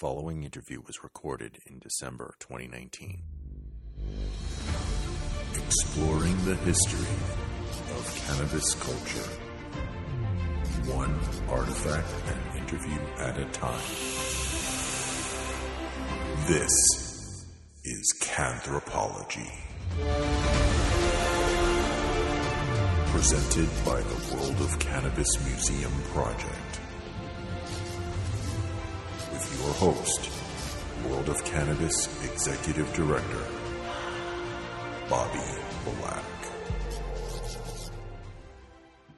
following interview was recorded in December 2019. Exploring the history of cannabis culture, one artifact and interview at a time. This is Canthropology. Presented by the World of Cannabis Museum Project. Your host, World of Cannabis Executive Director, Bobby Black.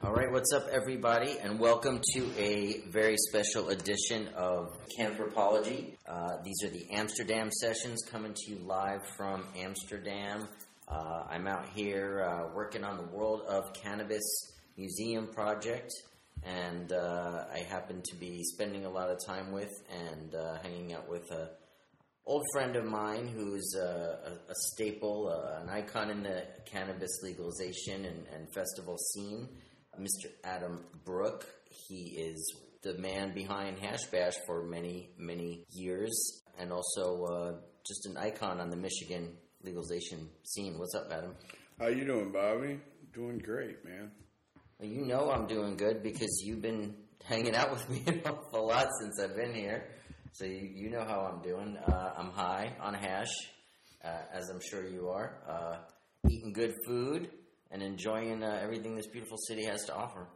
All right, what's up, everybody, and welcome to a very special edition of Canthropology. Uh, these are the Amsterdam sessions coming to you live from Amsterdam. Uh, I'm out here uh, working on the World of Cannabis Museum project, and uh, I happen to be spending a lot of time with and uh, hanging out with a old friend of mine who's uh, a, a staple, uh, an icon in the cannabis legalization and, and festival scene. Mr. Adam Brook. He is the man behind Hash Bash for many, many years, and also uh, just an icon on the Michigan legalization scene. What's up, Adam? How you doing, Bobby? Doing great, man. You know I'm doing good because you've been hanging out with me an awful lot since I've been here. So you, you know how I'm doing. Uh, I'm high on hash, uh, as I'm sure you are. Uh, eating good food and enjoying uh, everything this beautiful city has to offer.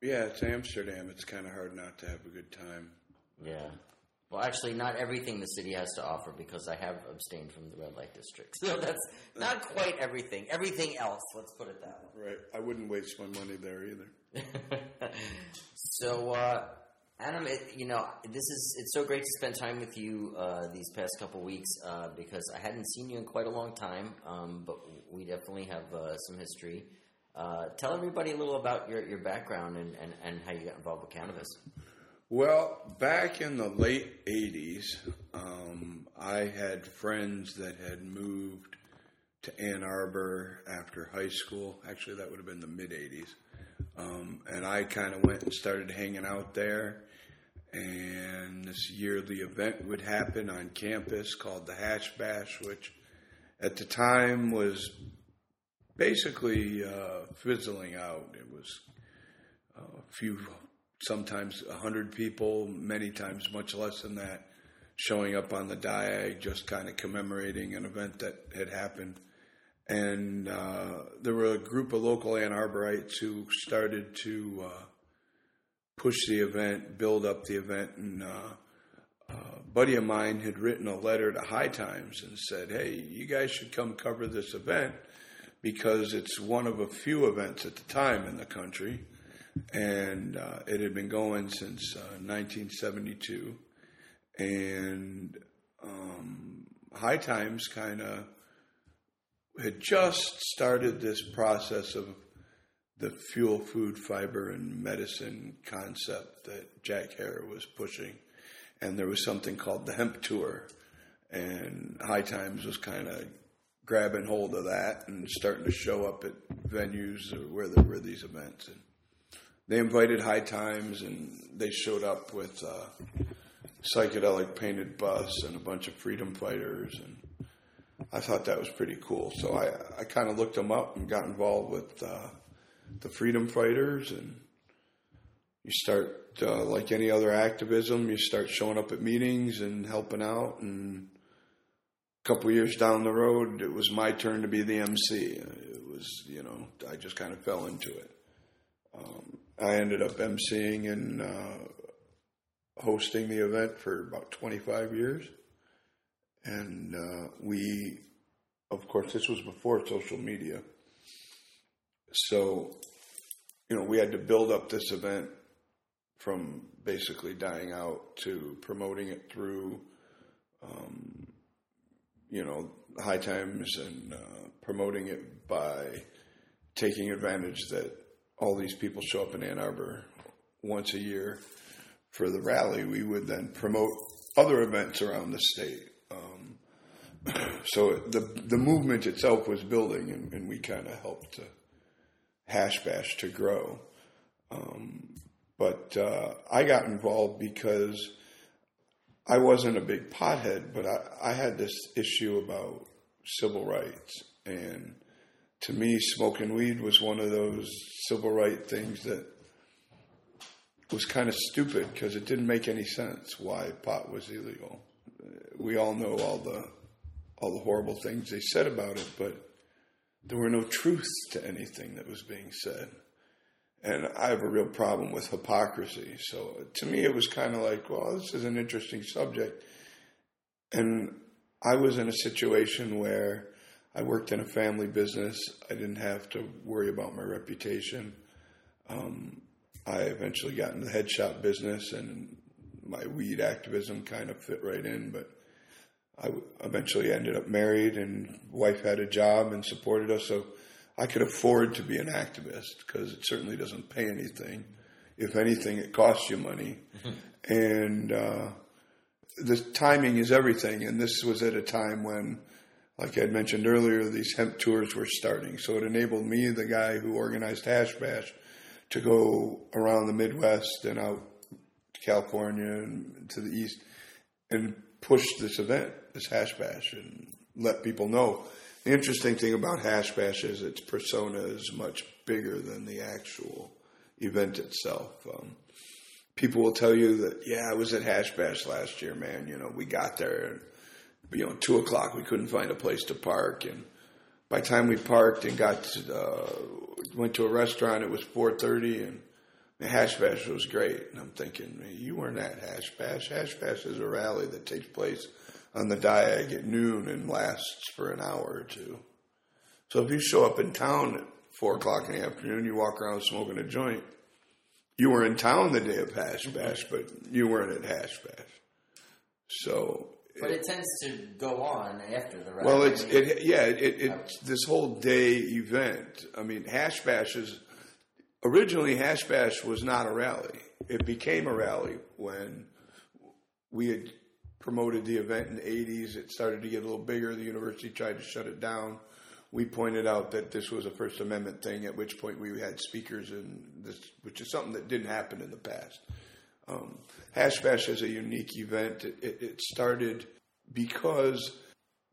Yeah, it's Amsterdam. It's kind of hard not to have a good time. Yeah. Well, actually, not everything the city has to offer because I have abstained from the red light district. So that's not quite everything. Everything else, let's put it that way. Right. I wouldn't waste my money there either. so, uh, Adam, it, you know, this is it's so great to spend time with you uh, these past couple weeks uh, because I hadn't seen you in quite a long time, um, but we definitely have uh, some history. Uh, tell everybody a little about your, your background and, and, and how you got involved with cannabis. Well, back in the late 80s, um, I had friends that had moved to Ann Arbor after high school. Actually, that would have been the mid 80s. Um, and I kind of went and started hanging out there. And this yearly event would happen on campus called the Hash Bash, which at the time was basically uh, fizzling out. It was uh, a few, sometimes a hundred people, many times much less than that, showing up on the diag, just kind of commemorating an event that had happened. And uh, there were a group of local Ann Arborites who started to uh, push the event, build up the event, and uh, a buddy of mine had written a letter to High Times and said, "Hey, you guys should come cover this event because it's one of a few events at the time in the country, and uh, it had been going since uh, 1972, and um, High Times kind of had just started this process of the fuel, food, fiber, and medicine concept that Jack Herer was pushing. And there was something called the Hemp Tour. And High Times was kind of grabbing hold of that and starting to show up at venues where there were these events. And they invited High Times, and they showed up with a psychedelic painted bus and a bunch of freedom fighters. And I thought that was pretty cool. So I, I kind of looked them up and got involved with uh, the freedom fighters. And you start, uh, like any other activism, you start showing up at meetings and helping out. And a couple years down the road, it was my turn to be the MC. It was, you know, I just kind of fell into it. Um, I ended up MCing and uh, hosting the event for about 25 years. And uh, we, of course, this was before social media. So, you know, we had to build up this event from basically dying out to promoting it through, um, you know, high times and uh, promoting it by taking advantage that all these people show up in Ann Arbor once a year for the rally. We would then promote other events around the state. Um, so the the movement itself was building, and, and we kind of helped to hash bash to grow. Um, but uh, I got involved because I wasn't a big pothead, but I, I had this issue about civil rights. And to me, smoking weed was one of those civil right things that was kind of stupid because it didn't make any sense why pot was illegal. We all know all the all the horrible things they said about it, but there were no truths to anything that was being said. And I have a real problem with hypocrisy. So to me, it was kind of like, well, this is an interesting subject. And I was in a situation where I worked in a family business. I didn't have to worry about my reputation. Um, I eventually got into the head shop business, and my weed activism kind of fit right in. But I eventually ended up married, and wife had a job and supported us, so I could afford to be an activist because it certainly doesn't pay anything. If anything, it costs you money, and uh, the timing is everything. And this was at a time when, like I had mentioned earlier, these hemp tours were starting, so it enabled me, the guy who organized Hash Bash, to go around the Midwest and out to California and to the East and push this event, this hash bash, and let people know. The interesting thing about hash bash is its persona is much bigger than the actual event itself. Um, people will tell you that, yeah, I was at hash bash last year, man. You know, we got there and you know, two o'clock, we couldn't find a place to park, and by the time we parked and got to, uh, went to a restaurant, it was four thirty, and the hash bash was great. And I'm thinking, you weren't at hash bash. Hash bash is a rally that takes place on the Diag at noon and lasts for an hour or two. So if you show up in town at four o'clock in the afternoon, you walk around smoking a joint. You were in town the day of hash bash, but you weren't at hash bash. So but it tends to go on after the rally. Well, it's it yeah it, it, this whole day event. I mean, Hash Bash is originally Hash Bash was not a rally. It became a rally when we had promoted the event in the 80s. It started to get a little bigger. The university tried to shut it down. We pointed out that this was a First Amendment thing, at which point we had speakers, and this, which is something that didn't happen in the past. Um, Hash Bash is a unique event. It, it, it, started because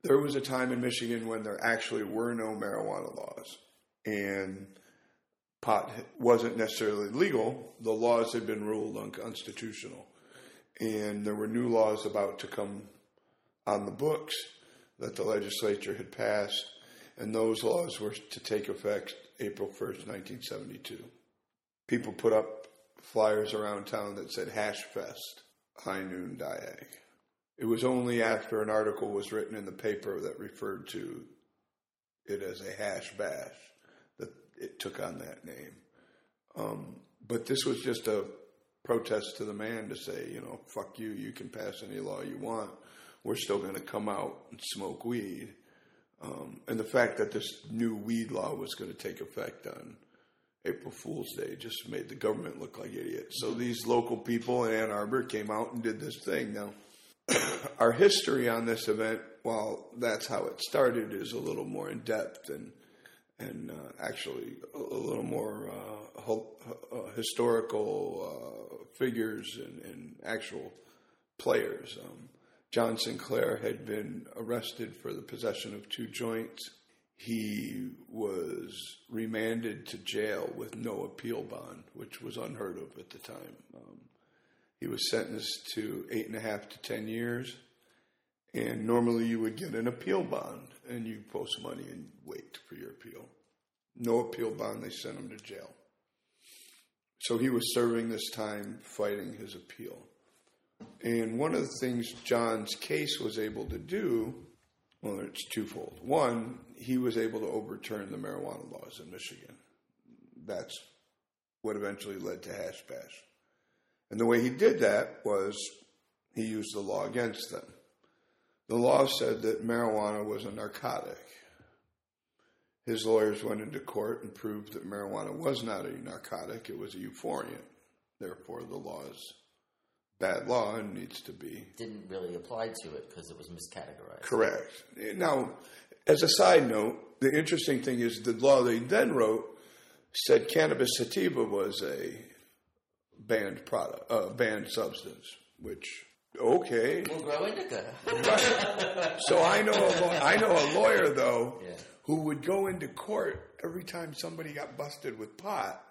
there was a time in Michigan when there actually were no marijuana laws, and pot wasn't necessarily legal. The laws had been ruled unconstitutional, and there were new laws about to come on the books that the legislature had passed, and those laws were to take effect April 1st, 1972. People put up flyers around town that said Hash Fest, High Noon Diag. It was only after an article was written in the paper that referred to it as a hash bash that it took on that name. Um, but this was just a protest to the man to say, you know, fuck you, you can pass any law you want. We're still going to come out and smoke weed. Um, and the fact that this new weed law was going to take effect on April Fool's Day just made the government look like idiots. So these local people in Ann Arbor came out and did this thing. Now, our history on this event, while that's how it started, is a little more in depth and and uh, actually a, a, little more uh, ho- uh, historical uh, figures and, and, actual players. Um, John Sinclair had been arrested for the possession of two joints he was remanded to jail with no appeal bond, which was unheard of at the time. Um, he was sentenced to eight and a half to ten years, and normally you would get an appeal bond and you post money and wait for your appeal. No appeal bond, they sent him to jail. So he was serving this time fighting his appeal. And one of the things John's case was able to do well, it's twofold. One, he was able to overturn the marijuana laws in Michigan. That's what eventually led to hash bash. And the way he did that was he used the law against them. The law said that marijuana was a narcotic. His lawyers went into court and proved that marijuana was not a narcotic, it was a euphoriant. Therefore, the law is bad law and needs to be. Didn't really apply to it because it was miscategorized. Correct. Now, as a side note, the interesting thing is the law they then wrote said cannabis sativa was a banned product, uh, banned substance, which Okay. We'll grow indica. So I know a law- I know a lawyer though Yeah. who would go into court every time somebody got busted with pot.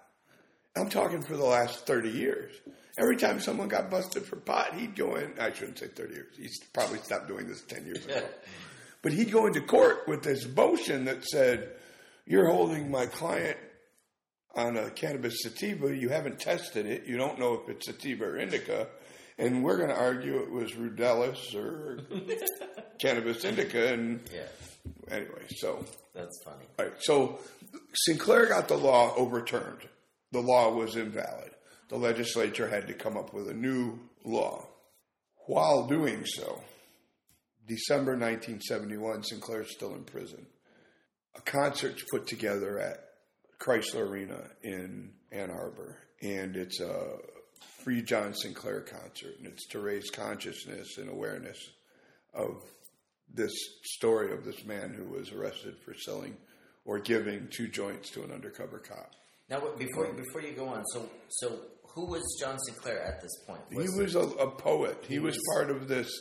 I'm talking for the last 30 years. Every time someone got busted for pot, he'd go in. I shouldn't say 30 years. He's probably stopped doing this 10 years ago. But he'd go into court with this motion that said, You're holding my client on a cannabis sativa. You haven't tested it. You don't know if it's sativa or indica. And we're going to argue it was ruderalis or cannabis indica. And yeah, anyway, so that's funny. all right, so Sinclair got the law overturned. The law was invalid. The legislature had to come up with a new law. While doing so, December 1971, Sinclair's still in prison. A concert's put together at Chrysler Arena in Ann Arbor, and it's a free John Sinclair concert, and it's to raise consciousness and awareness of this story of this man who was arrested for selling or giving two joints to an undercover cop. Now, before before you go on, so so who was John Sinclair at this point? he was a, a poet. He, was, part of this.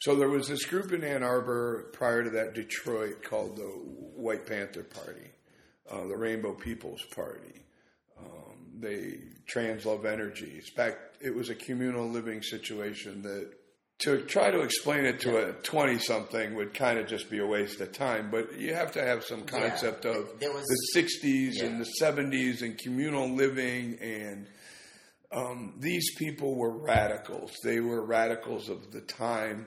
So there was this group in Ann Arbor prior to that, Detroit, called the White Panther Party, uh, the Rainbow People's Party. Um, they trans love energies. In fact, it was a communal living situation that to try to explain it to a 20 something would kind of just be a waste of time, but you have to have some Yeah. concept of was- the 60s Yeah. and the 70s and communal living and um, these people were radicals. They were radicals of the time.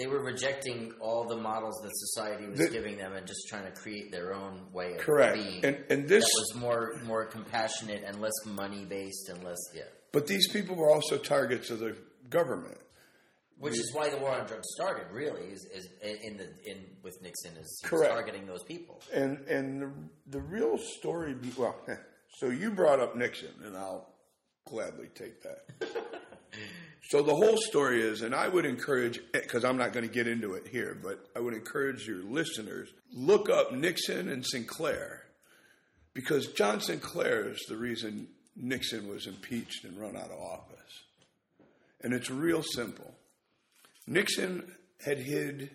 They were rejecting all the models that society was The- giving them and just trying to create their own way of Correct. being. And and this that was more more compassionate and less money based and less yeah. but these people were also targets of the government. Which is why the war on drugs started. Really, is, is in the in with Nixon is Correct. targeting those people. And and the, the real story well, so you brought up Nixon and I'll gladly take that. so the whole story is and I would encourage cuz I'm not going to get into it here, but I would encourage your listeners look up Nixon and Sinclair because John Sinclair is the reason Nixon was impeached and run out of office. And it's real simple. Nixon had hid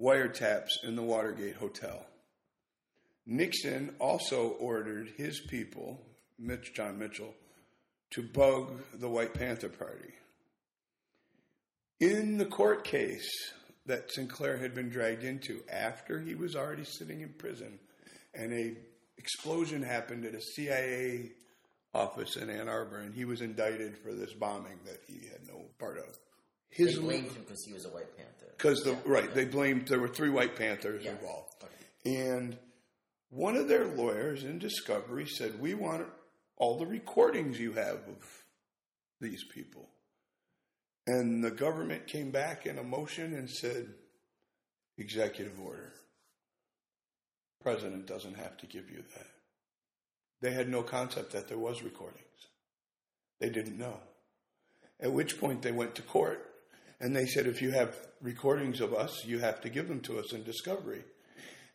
wiretaps in the Watergate Hotel. Nixon also ordered his people, Mitch John Mitchell, to bug the White Panther Party. In the court case that Sinclair had been dragged into after he was already sitting in prison and a explosion happened at a CIA office in Ann Arbor and he was indicted for this bombing that he had no part of. They His blamed him because he was a White Panther. because the right they blamed there were three White Panthers Yeah. involved, Okay. and one of their lawyers in discovery said, "We want all the recordings you have of these people," and the government came back in a motion and said, "Executive order. President doesn't have to give you that." They had no concept that there was recordings. They didn't know. At which point they went to court and they said, if you have recordings of us, you have to give them to us in discovery.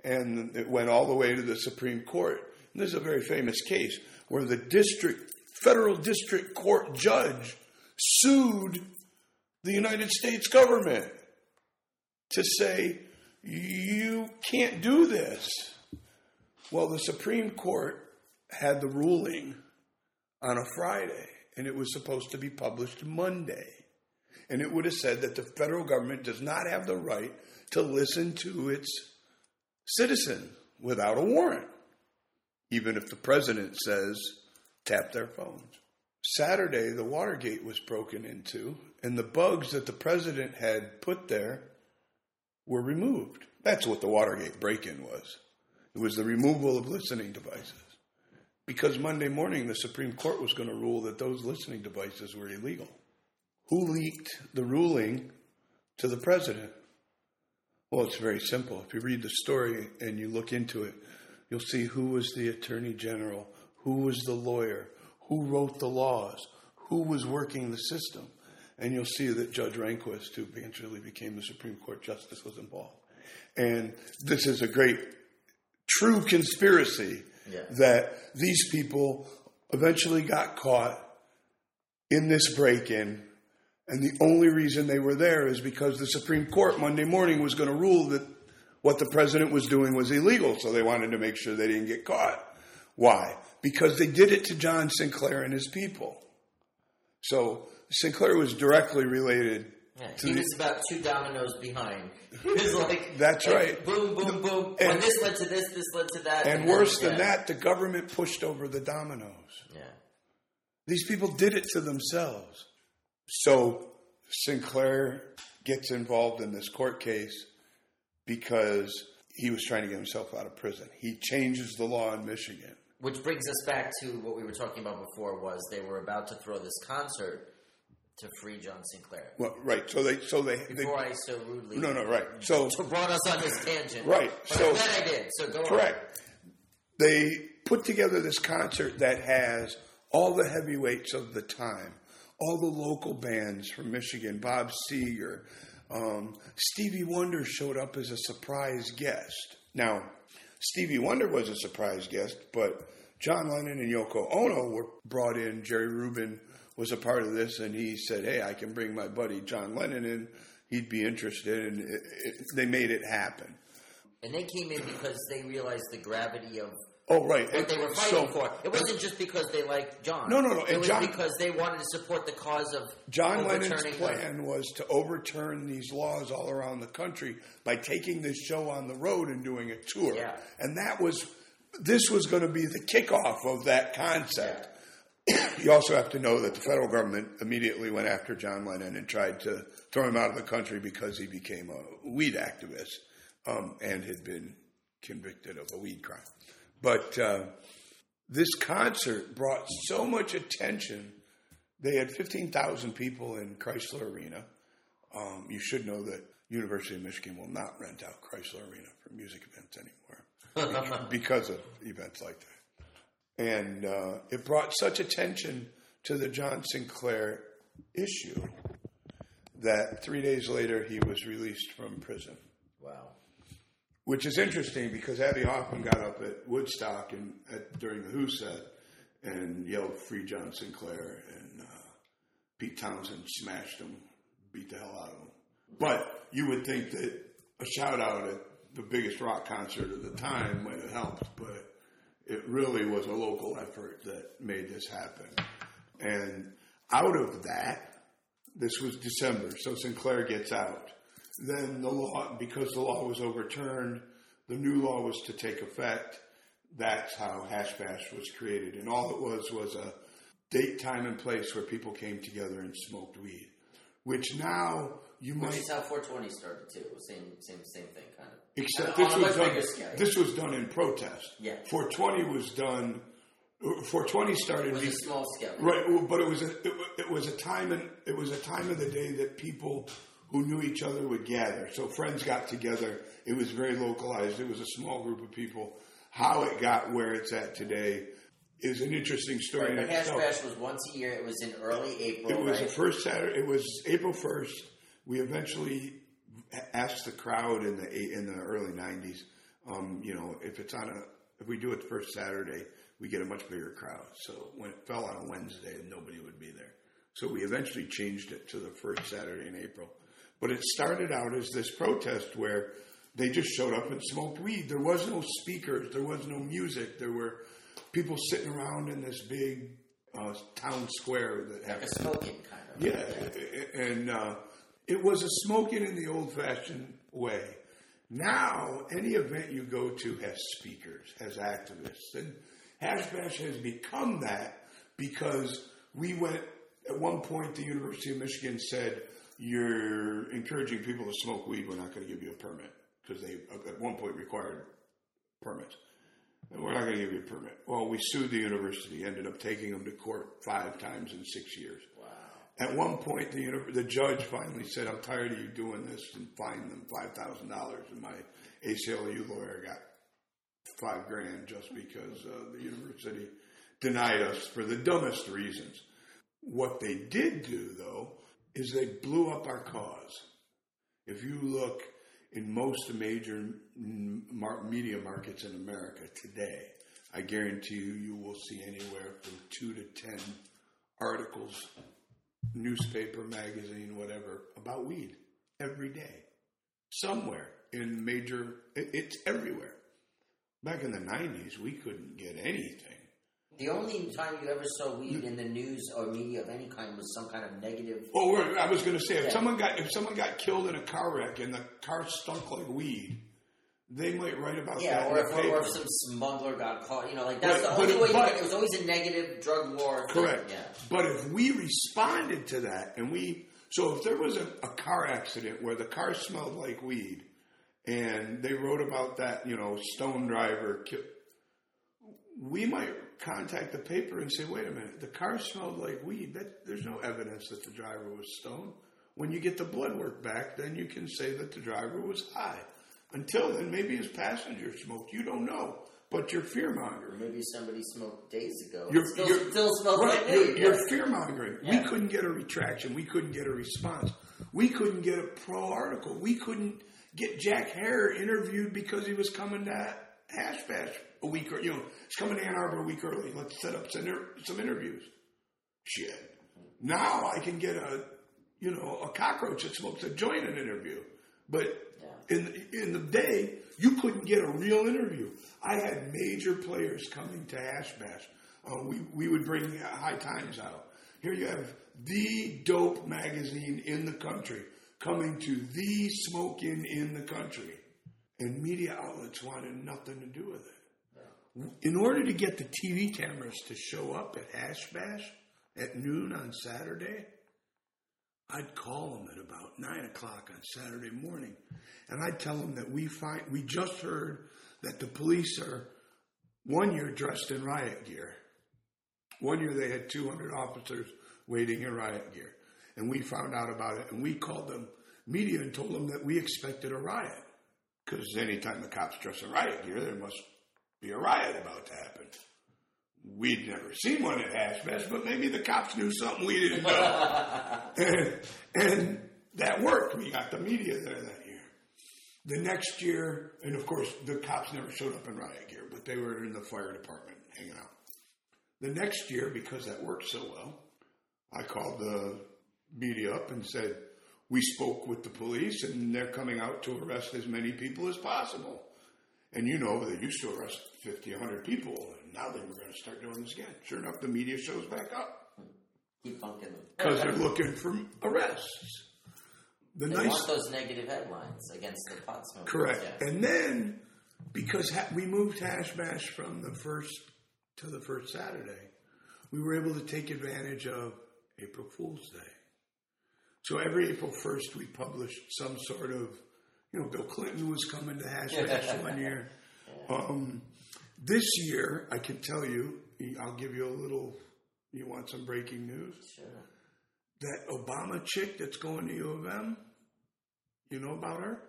And it went all the way to the Supreme Court. This is a very famous case where the district, federal district court judge sued the United States government to say, you can't do this. Well, the Supreme Court had the ruling on a Friday, and it was supposed to be published Monday. And it would have said that the federal government does not have the right to listen to its citizen without a warrant, even if the president says tap their phones. Saturday, the Watergate was broken into, and the bugs that the president had put there were removed. That's what the Watergate break in was. It was the removal of listening devices. Because Monday morning, the Supreme Court was going to rule that those listening devices were illegal. Who leaked the ruling to the president? Well, it's very simple. If you read the story and you look into it, you'll see who was the attorney general, who was the lawyer, who wrote the laws, who was working the system. And you'll see that Judge Rehnquist, who eventually became the Supreme Court justice, was involved. And this is a great, true conspiracy Yeah. that these people eventually got caught in this break in And the only reason they were there is because the Supreme Court Monday morning was going to rule that what the president was doing was illegal, so they wanted to make sure they didn't get caught. Why? Because they did it to John Sinclair and his people. So Sinclair was directly related Yeah, to he the, was about two dominoes behind. He was like, That's right. Boom, boom, boom. And- when this led to this, this led to that. and then- worse than yeah. that, the government pushed over the dominoes. Yeah. These people did it to themselves. So Sinclair gets involved in this court case because he was trying to get himself out of prison. He changes the law in Michigan. Which brings us back to what we were talking about before was they were about to throw this concert to free John Sinclair. Well, right. So they so they, they Before I so rudely no no right. So brought us on this tangent. Right, But so- I'm I did. So go on. correct. They put together this concert that has all the heavyweights of the time, all the local bands from Michigan, Bob Seger, um, Stevie Wonder showed up as a surprise guest. Now, Stevie Wonder was a surprise guest, but John Lennon and Yoko Ono were brought in. Jerry Rubin was a part of this, and he said, "Hey, I can bring my buddy John Lennon in. He'd be interested." And it, it, they made it happen. And they came in because they realized the gravity of Oh, right. what they were fighting So- for. It wasn't just because they liked John. No, no, no, It and was John- because they wanted to support the cause of John Lennon's plan was to overturn these laws all around the country by taking this show on the road and doing a tour. Yeah. And that was, this was going to be the kickoff of that concept. you also have to know that the federal government immediately went after John Lennon and tried to throw him out of the country because he became a weed activist um, and had been convicted of a weed crime. But uh, this concert brought so much attention. They had 15,000 people in Chrysler Arena. Um, you should know that University of Michigan will not rent out Chrysler Arena for music events anymore because of events like that. And uh, it brought such attention to the John Sinclair issue that three days later he was released from prison. Wow. Which is interesting because Abbie Hoffman got up at Woodstock and at, during the Who set and yelled "Free John Sinclair," and uh, Pete Townshend smashed him, beat the hell out of him. But you would think that a shout out at the biggest rock concert of the time might have helped, but it really was a local effort that made this happen. And out of that, this was December, so Sinclair gets out. Then the law, because the law was overturned, the new law was to take effect. That's how Hash Bash was created. And all it was was a date, time, and place where people came together and smoked weed. Which now you Which might is how 420 started too. Same, same, same thing, kind of. Except this was done. This was done in protest. Yeah. 420 was done. 420 started. It was be- a small scale. Right, but it was a it, it was a time and it was a time of the day that people who knew each other would gather. So friends got together. It was very localized. It was a small group of people. How it got where it's at today is an interesting story. Right, Hash. Bash was once a year. It was in early April. It was right? the first Saturday. It was April first. We eventually asked the crowd in the in the early '90s. Um, you know, if it's on a if we do it the first Saturday, we get a much bigger crowd. So when it fell on a Wednesday, nobody would be there. So we eventually changed it to the first Saturday in April. But it started out as this protest where they just showed up and smoked weed. There was no speakers. There was no music. There were people sitting around in this big uh, town square that had a smoking kind of. yeah, and uh, it was a smoking in the old-fashioned way. Now, any event you go to has speakers, has activists, and Hash Bash has become that because we went at one point. The University of Michigan said, "You're encouraging people to smoke weed. We're not going to give you a permit because they at one point required permits." And we're not going to give you a permit. Well, we sued the university, ended up taking them to court five times in six years. Wow. At one point, the, the judge finally said, I'm tired of you doing this and fined them $5,000. And my ACLU lawyer got five grand just because uh, the university denied us for the dumbest reasons. What they did do, though, is they blew up our cause. If you look in most major media markets in America today, I guarantee you, you will see anywhere from two to ten articles newspaper, magazine, whatever, about weed every day. Somewhere in major, it's everywhere. Back in the 90s, we couldn't get anything. The only time you ever saw weed in the news or media of any kind was some kind of negative. Oh, well, I was going to say, if Yeah. someone got if someone got killed in a car wreck and the car stunk like weed, they might write about Yeah, that or if, or if some smuggler got caught, you know, like that's But- the only it- way. You but- it was always a negative drug war. thing. Correct. Yeah. But if we responded to that and we, so if there was a, a car accident where the car smelled like weed and they wrote about that, you know, stone driver, ki- we might contact the paper and say, wait a minute, the car smelled like weed. That, there's no evidence that the driver was stoned. When you get the blood work back, then you can say that the driver was high. Until then, maybe his passenger smoked. You don't know. But you're fear mongering. Maybe somebody smoked days ago. You're, It still, you're- still smells right, like you're, weed. you're fear mongering. Yeah. We couldn't get a retraction. We couldn't get a response. We couldn't get a pro article. We couldn't get Jack Herer interviewed because he was coming to Hash Bash a week or you know it's coming to Ann Arbor a week early. Let's set up some, inter- some interviews. Shit. Now I can get a you know a cockroach that smokes a joint an interview, but in in the day you couldn't get a real interview. I had major players coming to Hash Bash. Uh, we we would bring High Times out. Here you have the dope magazine in the country coming to the smoke in in the country, and media outlets wanted nothing to do with it. In order to get the TV cameras to show up at Hash Bash at noon on Saturday, I'd call them at about nine o'clock on Saturday morning, and I'd tell them that we find we just heard that the police are one year dressed in riot gear. One year they had 200 officers waiting in riot gear, and we found out about it, and we called them media and told them that we expected a riot because anytime the cops dress in riot gear, there must be a riot about to happen. We'd never seen one at Hash Bash, but maybe the cops knew something we didn't know. and, and that worked. We got the media there that year. The next year, and of course, the cops never showed up in riot gear, but they were in the fire department hanging out. The next year, because that worked so well, I called the media up and said, We spoke with the police, and they're coming out to arrest as many people as possible. And you know, they used to arrest 50, 100 people, and now they were going to start doing this again. Sure enough, the media shows back up Keep bunking them. because they're looking for arrests. The They nice, want those negative headlines against the pot smokers. correct. Yeah. And then because ha- we moved Hash Bash from the first to the first Saturday, we were able to take advantage of April Fool's Day. So every April first, we published some sort of, you know, Bill Clinton was coming to Hash Bash one year. Um, this year, I can tell you, I'll give you a little. You want some breaking news? Sure. that Obama chick that's going to U of M, you know about her?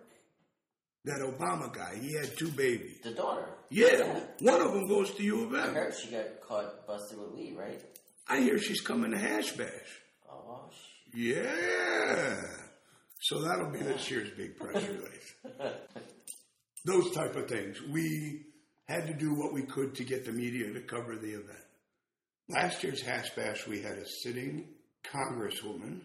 That Obama guy, he had two babies. The daughter. Yeah, one of them goes to U of I M. heard she got caught busted with weed, right? I hear she's coming to Hash Bash. Oh, Yeah. So that'll be this year's big press release. Those type of things. We had to do what we could to get the media to cover the event. Last year's Hash Bash, we had a sitting congresswoman.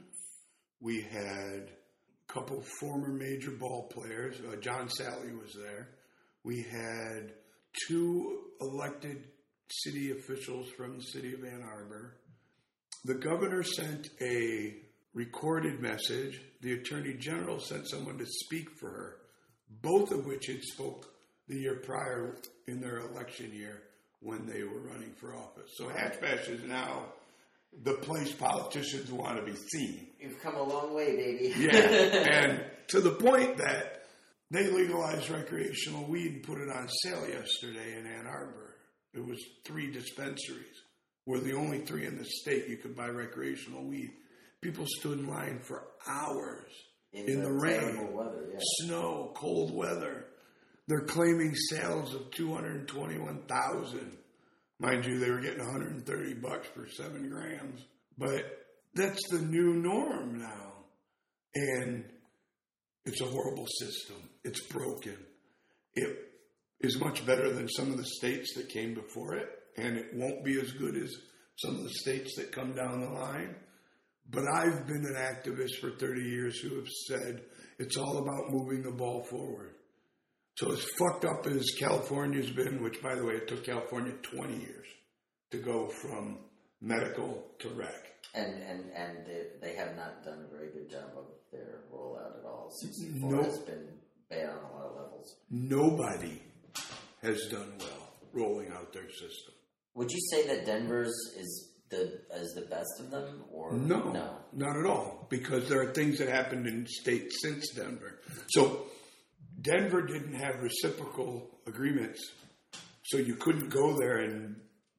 We had a couple former major ball players. Uh, John Salley was there. We had two elected city officials from the city of Ann Arbor. The governor sent a recorded message. The attorney general sent someone to speak for her, both of which had spoke the year prior in their election year when they were running for office. So Hash Bash is now the place politicians want to be seen. You've come a long way, baby. Yeah, and to the point that they legalized recreational weed and put it on sale yesterday in Ann Arbor. It was three dispensaries. We're the only three in the state you could buy recreational weed. People stood in line for hours in, the, rain, weather, yeah. snow, cold weather. They're claiming sales of two hundred twenty-one thousand. Mind you, they were getting 130 bucks for seven grams, but that's the new norm now, and it's a horrible system. It's broken. It is much better than some of the states that came before it, and it won't be as good as some of the states that come down the line. But I've been an activist for 30 years who have said it's all about moving the ball forward. So as fucked up as California's been, which by the way, it took California 20 years to go from medical to rec. And and and they, they have not done a very good job of their rollout at all. 64 Nope. has been bad on a lot of levels. Nobody has done well rolling out their system. Would you say that Denver's is the is the best of them, or No, no? not at all, because there are things that happened in states since Denver. So Denver didn't have reciprocal agreements, so you couldn't go there and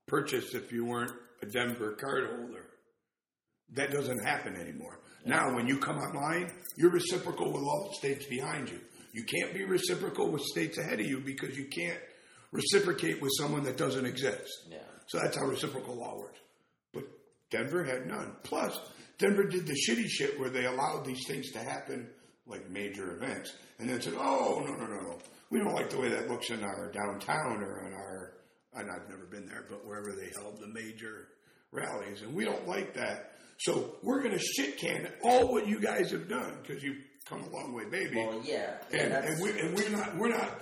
purchase if you weren't a Denver card holder. That doesn't happen anymore. Now, when you come online, you're reciprocal with all the states behind you. You can't be reciprocal with states ahead of you because you can't reciprocate with someone that doesn't exist. Yeah. So that's how reciprocal law works. Denver had none. Plus, Denver did the shitty shit where they allowed these things to happen, like major events, and then said, "Oh no, no, no, no, we don't like the way that looks in our downtown or in our." And I've never been there, but wherever they held the major rallies, and we don't like that. So we're going to shit can all what you guys have done because you've come a long way, baby. Well, yeah, yeah and, and, we, and we're not we're not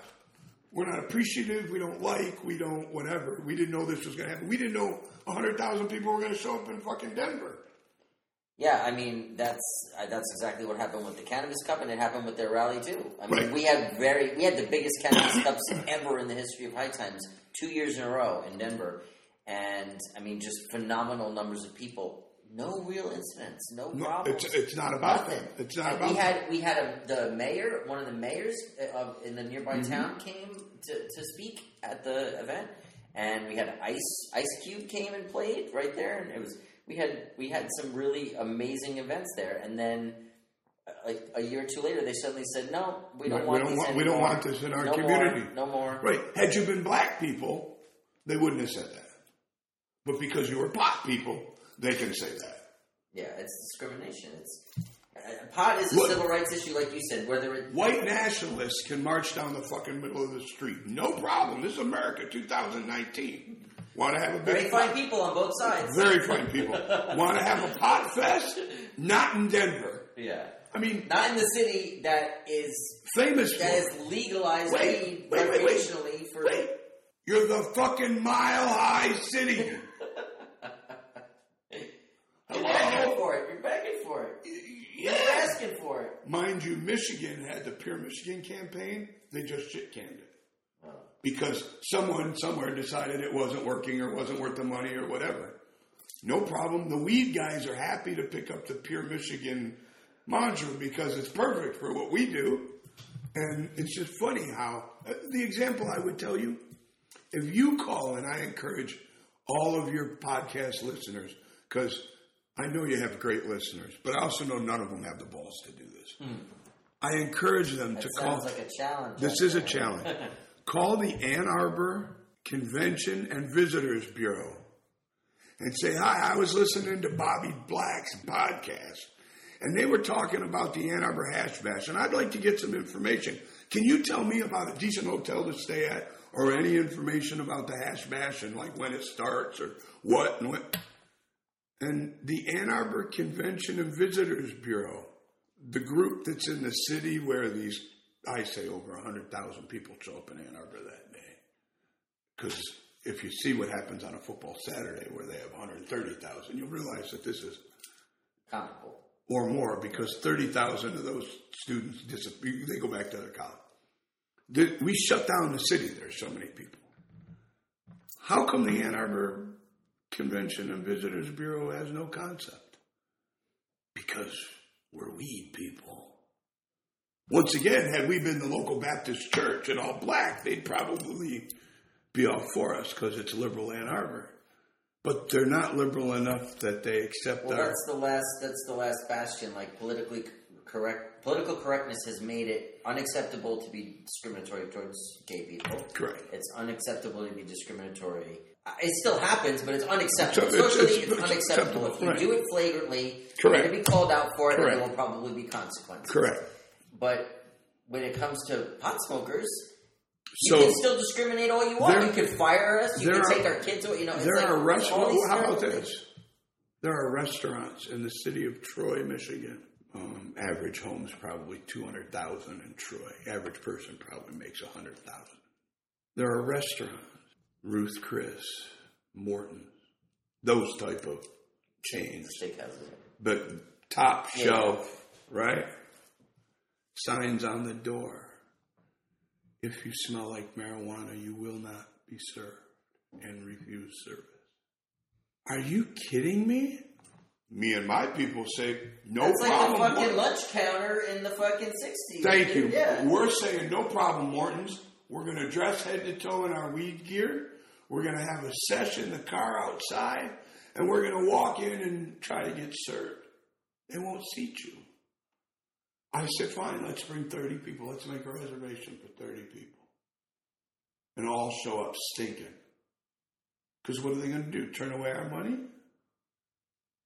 we're not appreciative. We don't like. We don't whatever. We didn't know this was going to happen. We didn't know hundred thousand people were going to show up in fucking Denver. yeah. I mean, that's that's exactly what happened with the Cannabis Cup, and it happened with their rally too. I mean, Right. we had very we had the biggest Cannabis Cups ever in the history of High Times, two years in a row in Denver, and I mean, just phenomenal numbers of people. No real incidents, no, problems. it's it's not about Nothing. that. It's not And about we had we had a, the mayor, one of the mayors uh, of in the nearby Mm-hmm. town came to, to speak at the event, and we had Ice Ice Cube came and played right there, and it was we had we had some really amazing events there, and then. uh, Like a year or two later, they suddenly said, "No, we don't Right, we want don't want- we don't want this in our no community." More, no more." Right. Had you been black people, they wouldn't have said that. But because you were pot people, they can say that. Yeah, it's discrimination. It's uh, pot is a Look- civil rights issue, like you said. Whether it White nationalists can march down the fucking middle of the street. No problem. This is America 2019. Want to have a big very fine people on both sides. Very fine people. Want to have a pot fest? Not in Denver. Yeah. I mean, Not in the city that is famous for that legalized Wait, wait, wait, wait. for Wait. You're the fucking mile high city. You're begging for it. You're begging for it. You're asking for it. Mind you, Michigan had the Pure Michigan campaign. They just shit canned it. Oh. Because someone somewhere decided it wasn't working or wasn't worth the money or whatever. No problem. The weed guys are happy to pick up the Pure Michigan mantra because it's perfect for what we do. And it's just funny how uh, the example I would tell you if you call, and I encourage all of your podcast listeners, because I know you have great listeners, but I also know none of them have the balls to do this. Hmm. I encourage them to call. like a challenge. This is a challenge. Call the Ann Arbor Convention and Visitors Bureau and say, Hi, I was listening to Bobby Black's podcast, and they were talking about the Ann Arbor Hash Bash, and I'd like to get some information. Can you tell me about a decent hotel to stay at, or any information about the Hash Bash and like when it starts, or what and what? And the Ann Arbor Convention and Visitors Bureau, the group that's in the city where these, I say over 100,000 people show up in Ann Arbor that day. Because if you see what happens on a football Saturday where they have 130,000, you'll realize that this is comical. or more because 30,000 of those students disappear. They go back to their college. We shut down the city. There's so many people. How come the Ann Arbor Convention and Visitors Bureau has no concept? Because we're weed people. Once again, had we been the local Baptist church and all black, they'd probably be all for us because it's liberal Ann Arbor. But they're not liberal enough that they accept Well, our. that's the last. That's the last bastion. Like politically correct, political correctness has made it unacceptable to be discriminatory towards gay people. Correct. It's unacceptable to be discriminatory. It still happens, but it's unacceptable. So it's- Socially, it's- it's, it's unacceptable. If you right. do it flagrantly, Correct. you're going to be called out for it, and there will probably be consequences. Correct. But when it comes to pot smokers, you So can still discriminate all you want. there- you can fire us. You can are- take our kids away. You know, there like are restaurants. How about this? There are restaurants in the city of Troy, Michigan. Um, average home's probably 200,000 in Troy. Average person probably makes a 100,000. There are restaurants, Ruth Chris, Morton, those type of chains. Steakhouses. But top Yeah. shelf, right? Signs on the door. If you smell like marijuana, you will not be served and refuse service. Are you kidding me? Me and my people say no problem. It's like the fucking Morton." lunch counter in the fucking 60s. Thank you. Yeah. We're saying no problem, Mortons. We're going to dress head to toe in our weed gear. We're going to have a session the car outside, and we're going to walk in and try to get served. They won't seat you. I said, fine, let's bring 30 people. Let's make a reservation for 30 people. And all show up stinking. Because what are they going to do? Turn away our money?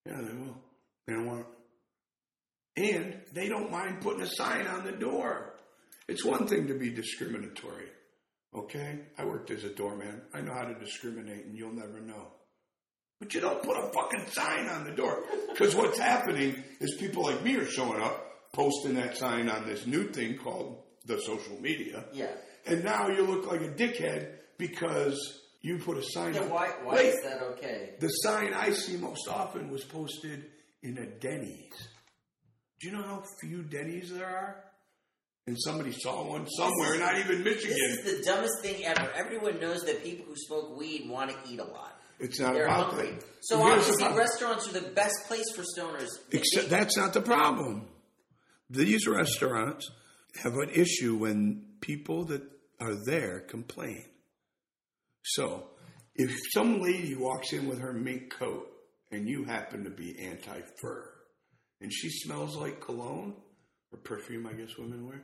Yeah, they will. They don't want and they don't mind putting a sign on the door. It's one thing to be discriminatory. Okay? I worked as a doorman. I know how to discriminate, and you'll never know. But you don't put a fucking sign on the door. Because what's happening is people like me are showing up, posting that sign on this new thing called the social media. Yeah. And now you look like a dickhead because you put a sign Yeah, on. why, why Wait, is that okay? the sign I see most often was posted in a Denny's. Do you know how few Denny's there are? And somebody saw one somewhere, not even Michigan. This is the dumbest thing ever. Everyone knows that people who smoke weed want to eat a lot. It's not They're about hungry. that. So Here's obviously, restaurants are the best place for stoners. Except that's not the problem. These restaurants have an issue when people that are there complain. So, if some lady walks in with her mink coat and you happen to be anti fur and she smells like cologne or perfume, I guess women wear,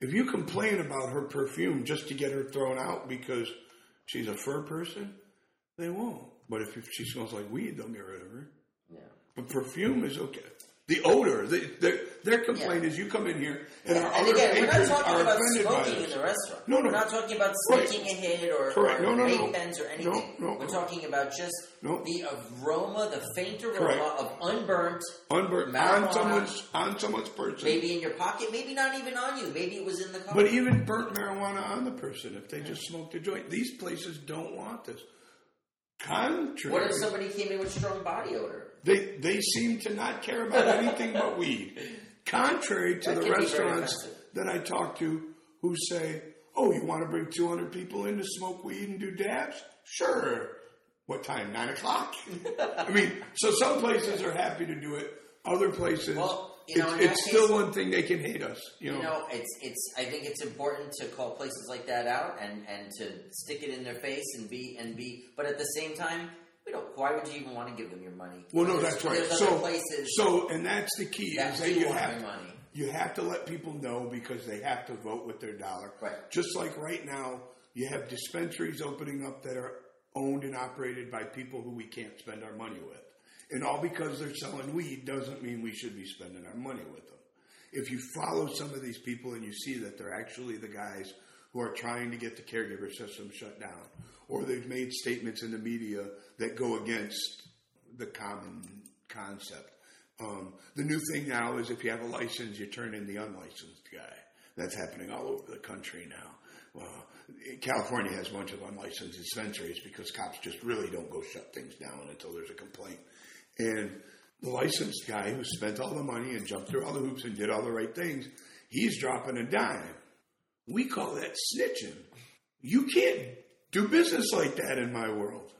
if you complain about her perfume just to get her thrown out because she's a fur person, they won't. But if she smells like weed, they'll get rid of her. Yeah. But perfume is okay. The odor, they, their, their complaint is you come in here and our And other again, we're not talking about smoking in the restaurant. No, no. We're not talking about Right. sneaking a hit or, Correct. or No, no, no. vape pens or anything. No, no, We're no. talking about just No. the aroma, the faint aroma Correct. of unburnt, Unbur- marijuana, on someone's on someone's person. maybe in your pocket, maybe not even on you. Maybe it was in the car. But even burnt marijuana on the person if they just smoked a joint. These places don't want this. Contrary, what if somebody came in with strong body odor? they they seem to not care about anything but weed. Contrary to That the can be very restaurants that I talk to who say, "Oh, you want to bring 200 people in to smoke weed and do dabs? Sure. What time? Nine o'clock. I mean, so some places are happy to do it. Other places, Well, you know, it's, it's case- still one thing they can hate us. You know, You know, it's it's. I think it's important to call places like that out and and to stick it in their face and be and be. But at the same time, we don't. Why would you even want to give them your money? well, no, that's right. So, places so, and that's the key that is that you have money. you have to let people know because they have to vote with their dollar. Right. Just like right now, you have dispensaries opening up that are owned and operated by people who we can't spend our money with. And all because they're selling weed doesn't mean we should be spending our money with them. If you follow some of these people and you see that they're actually the guys who are trying to get the caregiver system shut down, or they've made statements in the media that go against the common concept. Um, the new thing now is if you have a license, you turn in the unlicensed guy. That's happening all over the country now. Well, California has a bunch of unlicensed dispensaries because cops just really don't go shut things down until there's a complaint. And the licensed guy who spent all the money and jumped through all the hoops and did all the right things, he's dropping a dime. We call that snitching. You can't do business like that in my world.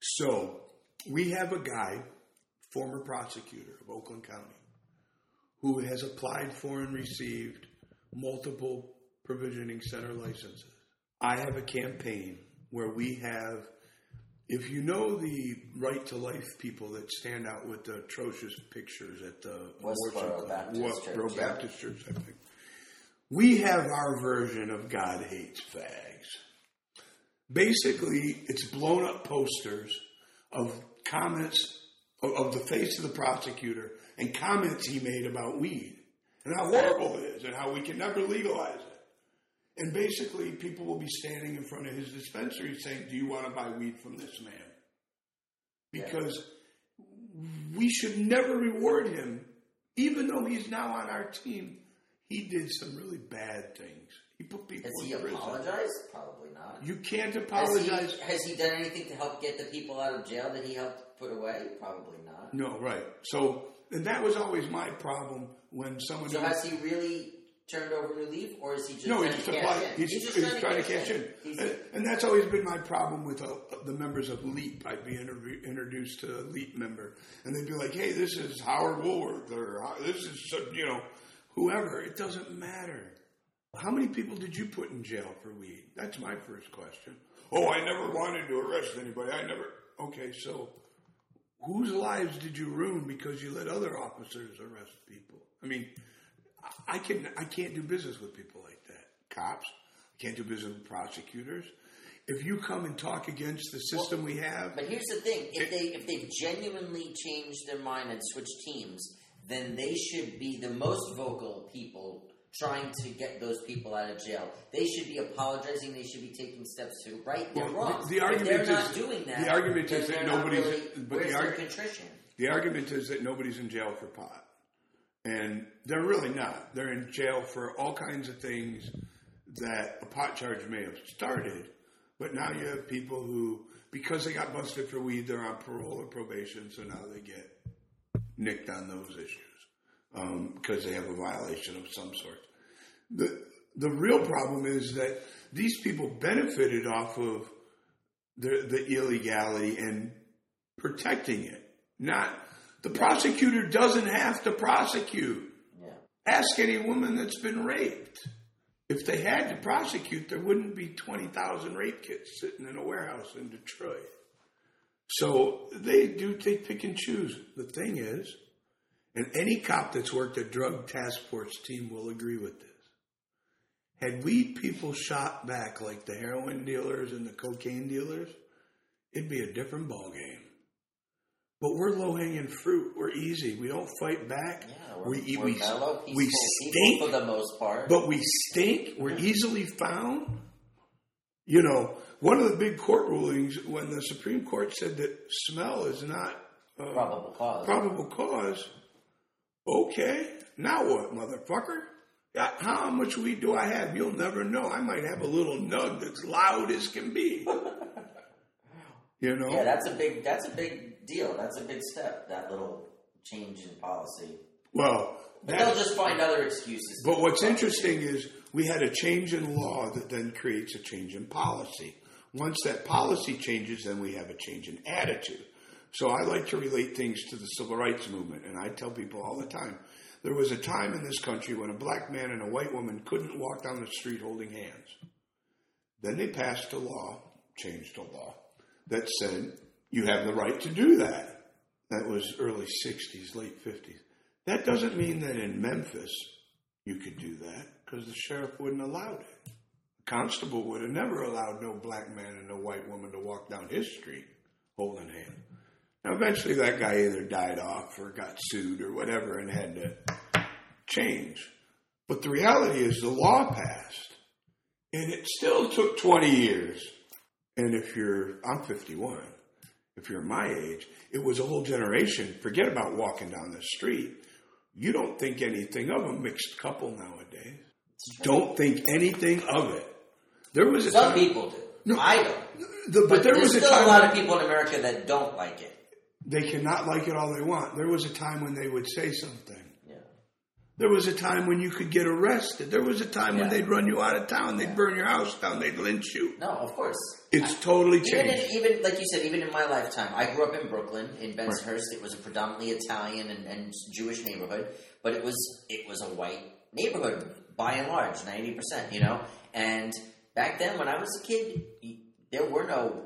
So we have a guy, former prosecutor of Oakland County, who has applied for and received multiple provisioning center licenses. I have a campaign where we have, if you know the right to life people that stand out with the atrocious pictures at the Westboro Baptist Westboro Church. Baptist Church, I think. We have our version of God hates fags. Basically, it's blown up posters of comments of, of the face of the prosecutor and comments he made about weed and how horrible it is and how we can never legalize it. And basically, people will be standing in front of his dispensary saying, Do you want to buy weed from this man? Because we should never reward him, even though he's now on our team. He did some really bad things. He put people Has in he prison. apologized? Probably not. You can't Has apologize. he, has he done anything to help get the people out of jail that he helped put away? Probably not. No, right. So, and that was always my problem when someone. So has he really turned over new leaf, or is he just no, trying he's to just, cash in? he's, just he's trying, to cash in, He's- and, and that's always been my problem with uh, the members of LEAP. I'd be interview, introduced to a LEAP member, and they'd be like, "Hey, this is Howard Wooldridge, or uh, this is you know, whoever." It doesn't matter. How many people did you put in jail for weed? That's my first question. Oh, I never wanted to arrest anybody. I never. Okay, so whose lives did you ruin because you let other officers arrest people? I mean, I- can I can't do business with people like that. Cops, I can't do business with prosecutors. If you come and talk against the system we have, But here's the thing: if they if they've genuinely changed their mind and switched teams, then they should be the most vocal people trying to get those people out of jail. They should be apologizing. They should be taking steps to right their Well, wrongs. the- the argument they're is- not doing that, the argument is that nobody's- Really, but the where's their argu- contrition? the argument is that nobody's in jail for pot, and they're really not. They're in jail for all kinds of things that a pot charge may have started, but now you have people who, because they got busted for weed, they're on parole or probation, so now they get nicked on those issues um, because they have a violation of some sort. The the real problem is that these people benefited off of the the illegality and protecting it. Not the prosecutor doesn't have to prosecute. Yeah. Ask any woman that's been raped. If they had to prosecute, there wouldn't be 20,000 rape kits sitting in a warehouse in Detroit. So they do take pick and choose. The thing is, and any cop that's worked a drug task force team will agree with this. Had weed people shot back like the heroin dealers and the cocaine dealers, it'd be a different ballgame. But we're low hanging fruit. We're easy. We don't fight back. Yeah, we're, we we're We, mellow, peaceful we stink, for the most part. but we stink. We're easily found. You know, one of the big court rulings when the Supreme Court said that smell is not uh, probable cause. probable cause. Okay, now what, motherfucker? How much weed do I have? You'll never know. I might have a little nug that's loud as can be. You know? yeah, that's a big that's a big deal. That's a big step. That little change in policy. well, they'll just find other excuses. But what's interesting is we had a change in law that then creates a change in policy. Once that policy changes, then we have a change in attitude. So I like to relate things to the civil rights movement, and I tell people all the time there was a time in this country when a black man and a white woman couldn't walk down the street holding hands. Then they passed a law, changed a law, that said you have the right to do that. That was early 60s, late 50s. That doesn't mean that in Memphis you could do that because the sheriff wouldn't allow it. The constable would have never allowed no black man and no white woman to walk down his street holding hands. Now, eventually, that guy either died off or got sued or whatever and had to change. But the reality is, the law passed, and it still took 20 years. And if you're, I'm 51, if you're my age, it was a whole generation. Forget about walking down the street. You don't think anything of a mixed couple nowadays. Don't think anything of it. There was a Some time, people do. No. I don't. the, but, But there was a still time a lot of people in America that don't like it. they cannot like it all they want. There was a time when they would say something. Yeah. There was a time when you could get arrested. There was a time when they'd run you out of town. They'd burn your house down. They'd lynch you. No, of course. It's totally Even, changed. in, even like you said, even in my lifetime, I grew up in Brooklyn, in Bensonhurst. It was a predominantly Italian and, and Jewish neighborhood, but it was it was a white neighborhood by and large, ninety percent. You know, and back then when I was a kid, there were no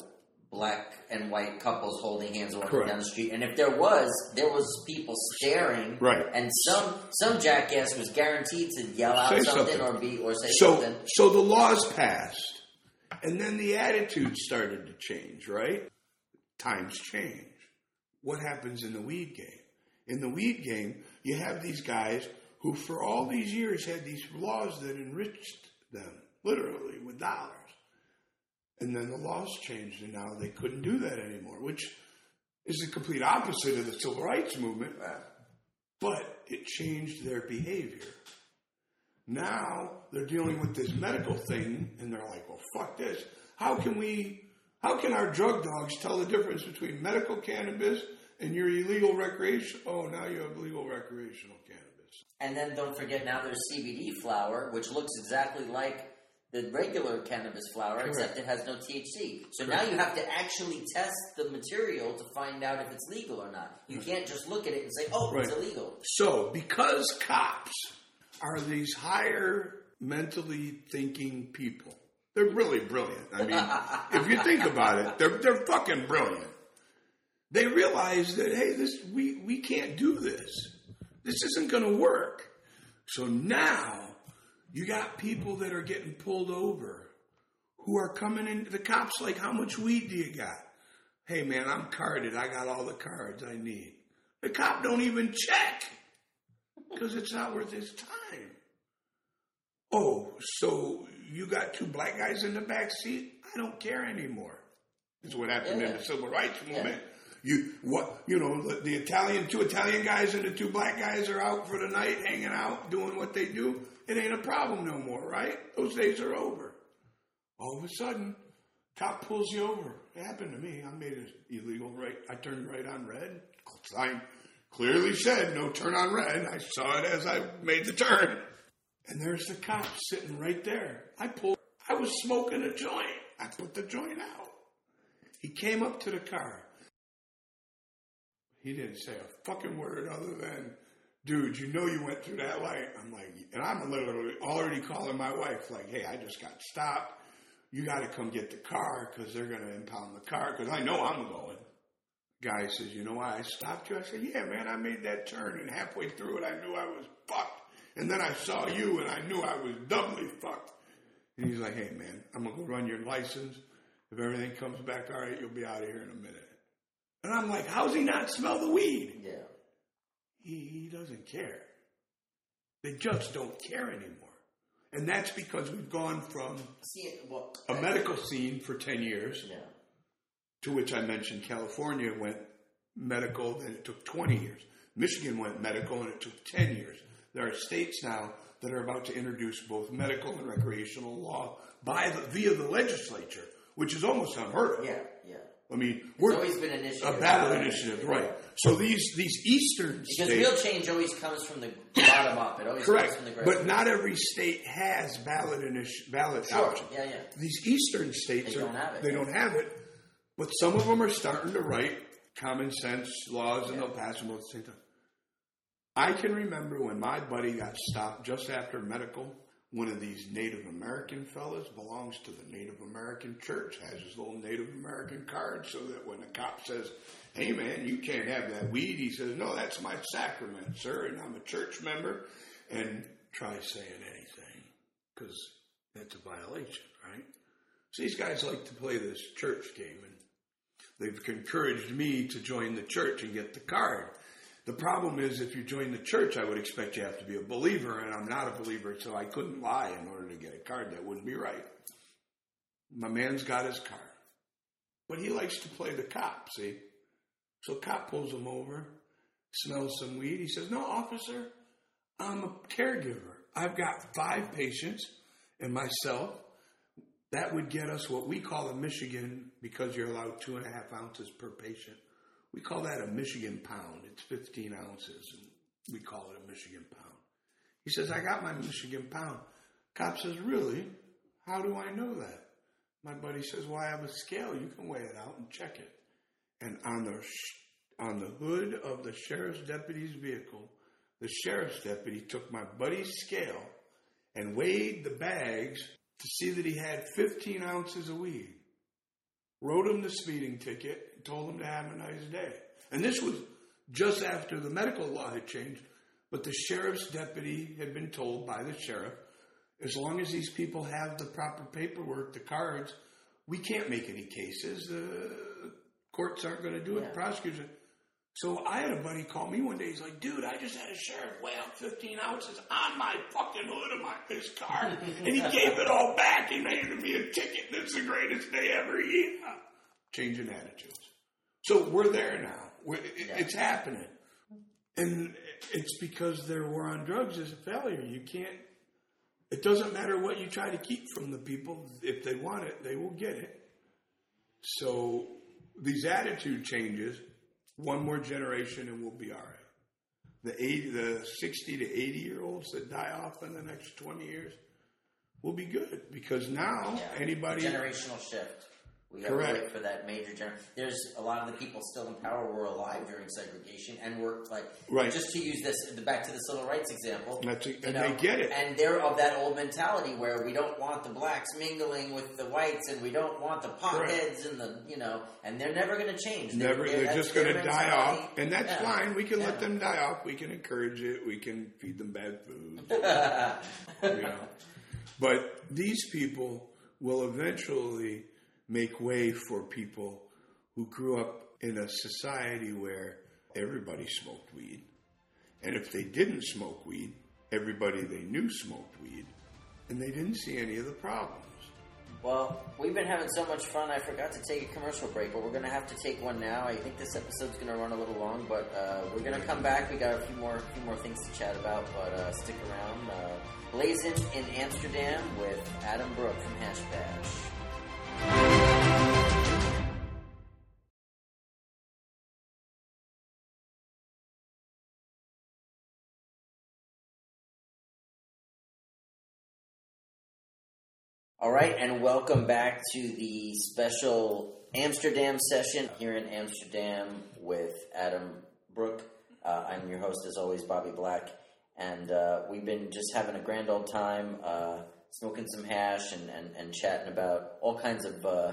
black and white couples holding hands walking Correct. down the street, and if there was, there was people staring, Right. And some some jackass was guaranteed to yell out Say something, something. or be or say So, something. so the laws passed, and then the attitude started to change. Right? Times change. What happens in the weed game? In the weed game, you have these guys who, for all these years, had these laws that enriched them literally with dollars. And then the laws changed, and now they couldn't do that anymore, which is the complete opposite of the civil rights movement, but it changed their behavior. Now they're dealing with this medical thing, and they're like, "Well, fuck this. How can we? How can our drug dogs tell the difference between medical cannabis and your illegal recreation? Oh, now you have legal recreational cannabis. And then don't forget now there's CBD flower, which looks exactly like the regular cannabis flower, except it has no THC. So now you have to actually test the material to find out if it's legal or not. You can't just look at it and say, "Oh, it's illegal." So, because cops are these higher mentally thinking people, they're really brilliant. I mean, if you think about it, they're they're fucking brilliant. They realize that hey, this we we can't do this. This isn't going to work. So now you got people that are getting pulled over who are coming in. The cops like, how much weed do you got? Hey man, I'm carded. I got all the cards I need. The cop don't even check because it's not worth his time. Oh, so you got two black guys in the back seat? I don't care anymore. That's what happened in the civil rights movement. You what? You know the, the Italian two Italian guys and the two black guys are out for the night, hanging out, doing what they do. It ain't a problem no more, right? Those days are over. All of a sudden, cop pulls you over. It happened to me. I made it illegal right. I turned right on red. Sign clearly said no turn on red. I saw it as I made the turn. And there's the cop sitting right there. I pulled, I was smoking a joint. I put the joint out. He came up to the car. He didn't say a fucking word other than, dude, you know you went through that light. I'm like, and I'm literally already calling my wife, like, hey, I just got stopped. You got to come get the car because they're going to impound the car because I know I'm going. Guy says, you know why I stopped you? I said, yeah, man, I made that turn and halfway through it, I knew I was fucked. And then I saw you and I knew I was doubly fucked. And he's like, hey, man, I'm going to go run your license. If everything comes back all right, you'll be out of here in a minute. And I'm like, how's he not smell the weed? Yeah. He, he doesn't care. They just don't care anymore. And that's because we've gone from See, well, a medical scene for 10 years, yeah. to which I mentioned California went medical, and it took 20 years. Michigan went medical, and it took 10 years. There are states now that are about to introduce both medical and recreational law by the, via the legislature, which is almost unheard of. Yeah, yeah. I mean, It's we're always been an initiative. a battle initiative, right? So these these eastern states Because states, real change always comes from the bottom up. It always correct, comes from the but not every state has ballot initi- ballot Sure. option. Yeah, yeah. These eastern states They are, don't have it. They don't have it, but some of them are starting to write common sense laws, and they'll pass them all at the same time. I can remember when my buddy got stopped just after medical. One of these Native American fellas belongs to the Native American church, has his little Native American card, so that when a cop says, "Hey man, you can't have that weed," he says, "No, that's my sacrament, sir, and I'm a church member." And try saying anything because that's a violation, right? So these guys like to play this church game, and they've encouraged me to join the church and get the card. The problem is, if you join the church, I would expect you have to be a believer, and I'm not a believer, so I couldn't lie in order to get a card. That wouldn't be right. My man's got his card, but he likes to play the cop. See, so cop pulls him over, smells some weed. He says, "No, officer, I'm a caregiver. I've got five patients and myself. That would get us what we call in Michigan, because you're allowed two and a half ounces per patient. We call that a Michigan pound. It's 15 ounces, and we call it a Michigan pound. He says, I got my Michigan pound. Cop says, Really? How do I know that? My buddy says, Well, I have a scale. You can weigh it out and check it. And on the, on the hood of the sheriff's deputy's vehicle, the sheriff's deputy took my buddy's scale and weighed the bags to see that he had 15 ounces of weed. Wrote him the speeding ticket told him to have a nice day. And this was just after the medical law had changed, but the sheriff's deputy had been told by the sheriff as long as these people have the proper paperwork, the cards, we can't make any cases. The courts aren't going to do it. Yeah. The prosecutors. So I had a buddy call me one day. He's like, "Dude, I just had a sheriff weigh out 15 ounces on my fucking hood of my his car, and he gave it all back. He handed me a ticket. That's the greatest day ever." Yeah. Changing attitudes. So we're there now. We're, it- Yeah. It's happening. And it's because their war on drugs is a failure. You can't, it doesn't matter what you try to keep from the people. If they want it, they will get it. So these attitude changes, one more generation and we'll be all right. The 80, the 60 to 80 year olds that die off in the next 20 years will be good because now Yeah. anybody. generational shift. We have Correct. to wait for that major general. There's a lot of the people still in power were alive during segregation and were like, Right. Just to use this back to the civil rights example, That's a- you and they get it. and they're of that old mentality where we don't want the blacks mingling with the whites, and we don't want the potheads and the you know, and they're never going to change. Never, they're that's just going to die off, and that's Yeah. fine. We can Yeah. let them die off. We can encourage it. We can feed them bad food. you know. But these people will eventually make way for people who grew up in a society where everybody smoked weed, and if they didn't smoke weed, everybody they knew smoked weed, and they didn't see any of the problems. Well, we've been having so much fun. I forgot to take a commercial break, but we're going to have to take one now. I think this episode's going to run a little long, but uh, we're going to come back. We got a few more, few more things to chat about, but uh, stick around. Uh, Blazing in Amsterdam with Adam Brook from Hash Bash. All right, and welcome back to the special Amsterdam session here in Amsterdam with Adam Brook. Uh, I'm your host, as always, Bobby Black, and uh, we've been just having a grand old time, uh, smoking some hash and, and, and chatting about all kinds of uh,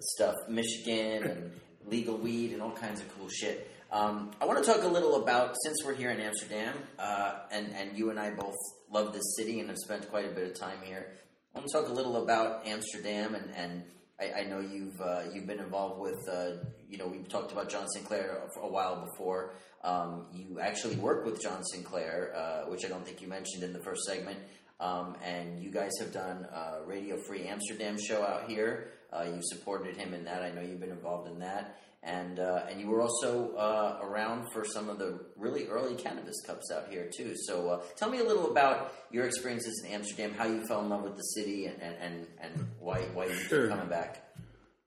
stuff, Michigan and legal weed and all kinds of cool shit. Um, I want to talk a little about since we're here in Amsterdam, uh, and and you and I both love this city and have spent quite a bit of time here. I want to talk a little about Amsterdam, and, and I, I know you've uh, you've been involved with. Uh, you know, we've talked about John Sinclair for a while before. Um, you actually work with John Sinclair, uh, which I don't think you mentioned in the first segment. Um, and you guys have done a Radio Free Amsterdam show out here. Uh, you supported him in that. I know you've been involved in that. And, uh, and you were also uh, around for some of the really early cannabis cups out here too. So uh, tell me a little about your experiences in Amsterdam, how you fell in love with the city, and, and, and, and why why you keep Sure. coming back.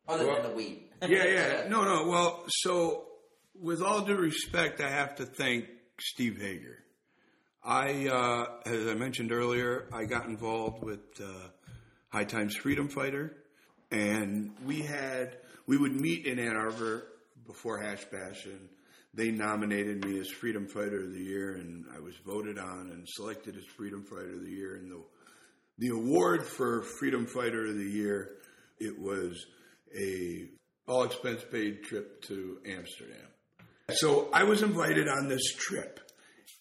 Other Well, than the weed. yeah, yeah. No, no. Well, so with all due respect, I have to thank Steve Hager. I, uh, as I mentioned earlier, I got involved with uh, High Times Freedom Fighter, and we had we would meet in Ann Arbor before Hash Bash, and they nominated me as Freedom Fighter of the Year, and I was voted on and selected as Freedom Fighter of the Year, and the the award for Freedom Fighter of the Year, it was a all expense paid trip to Amsterdam. So I was invited on this trip,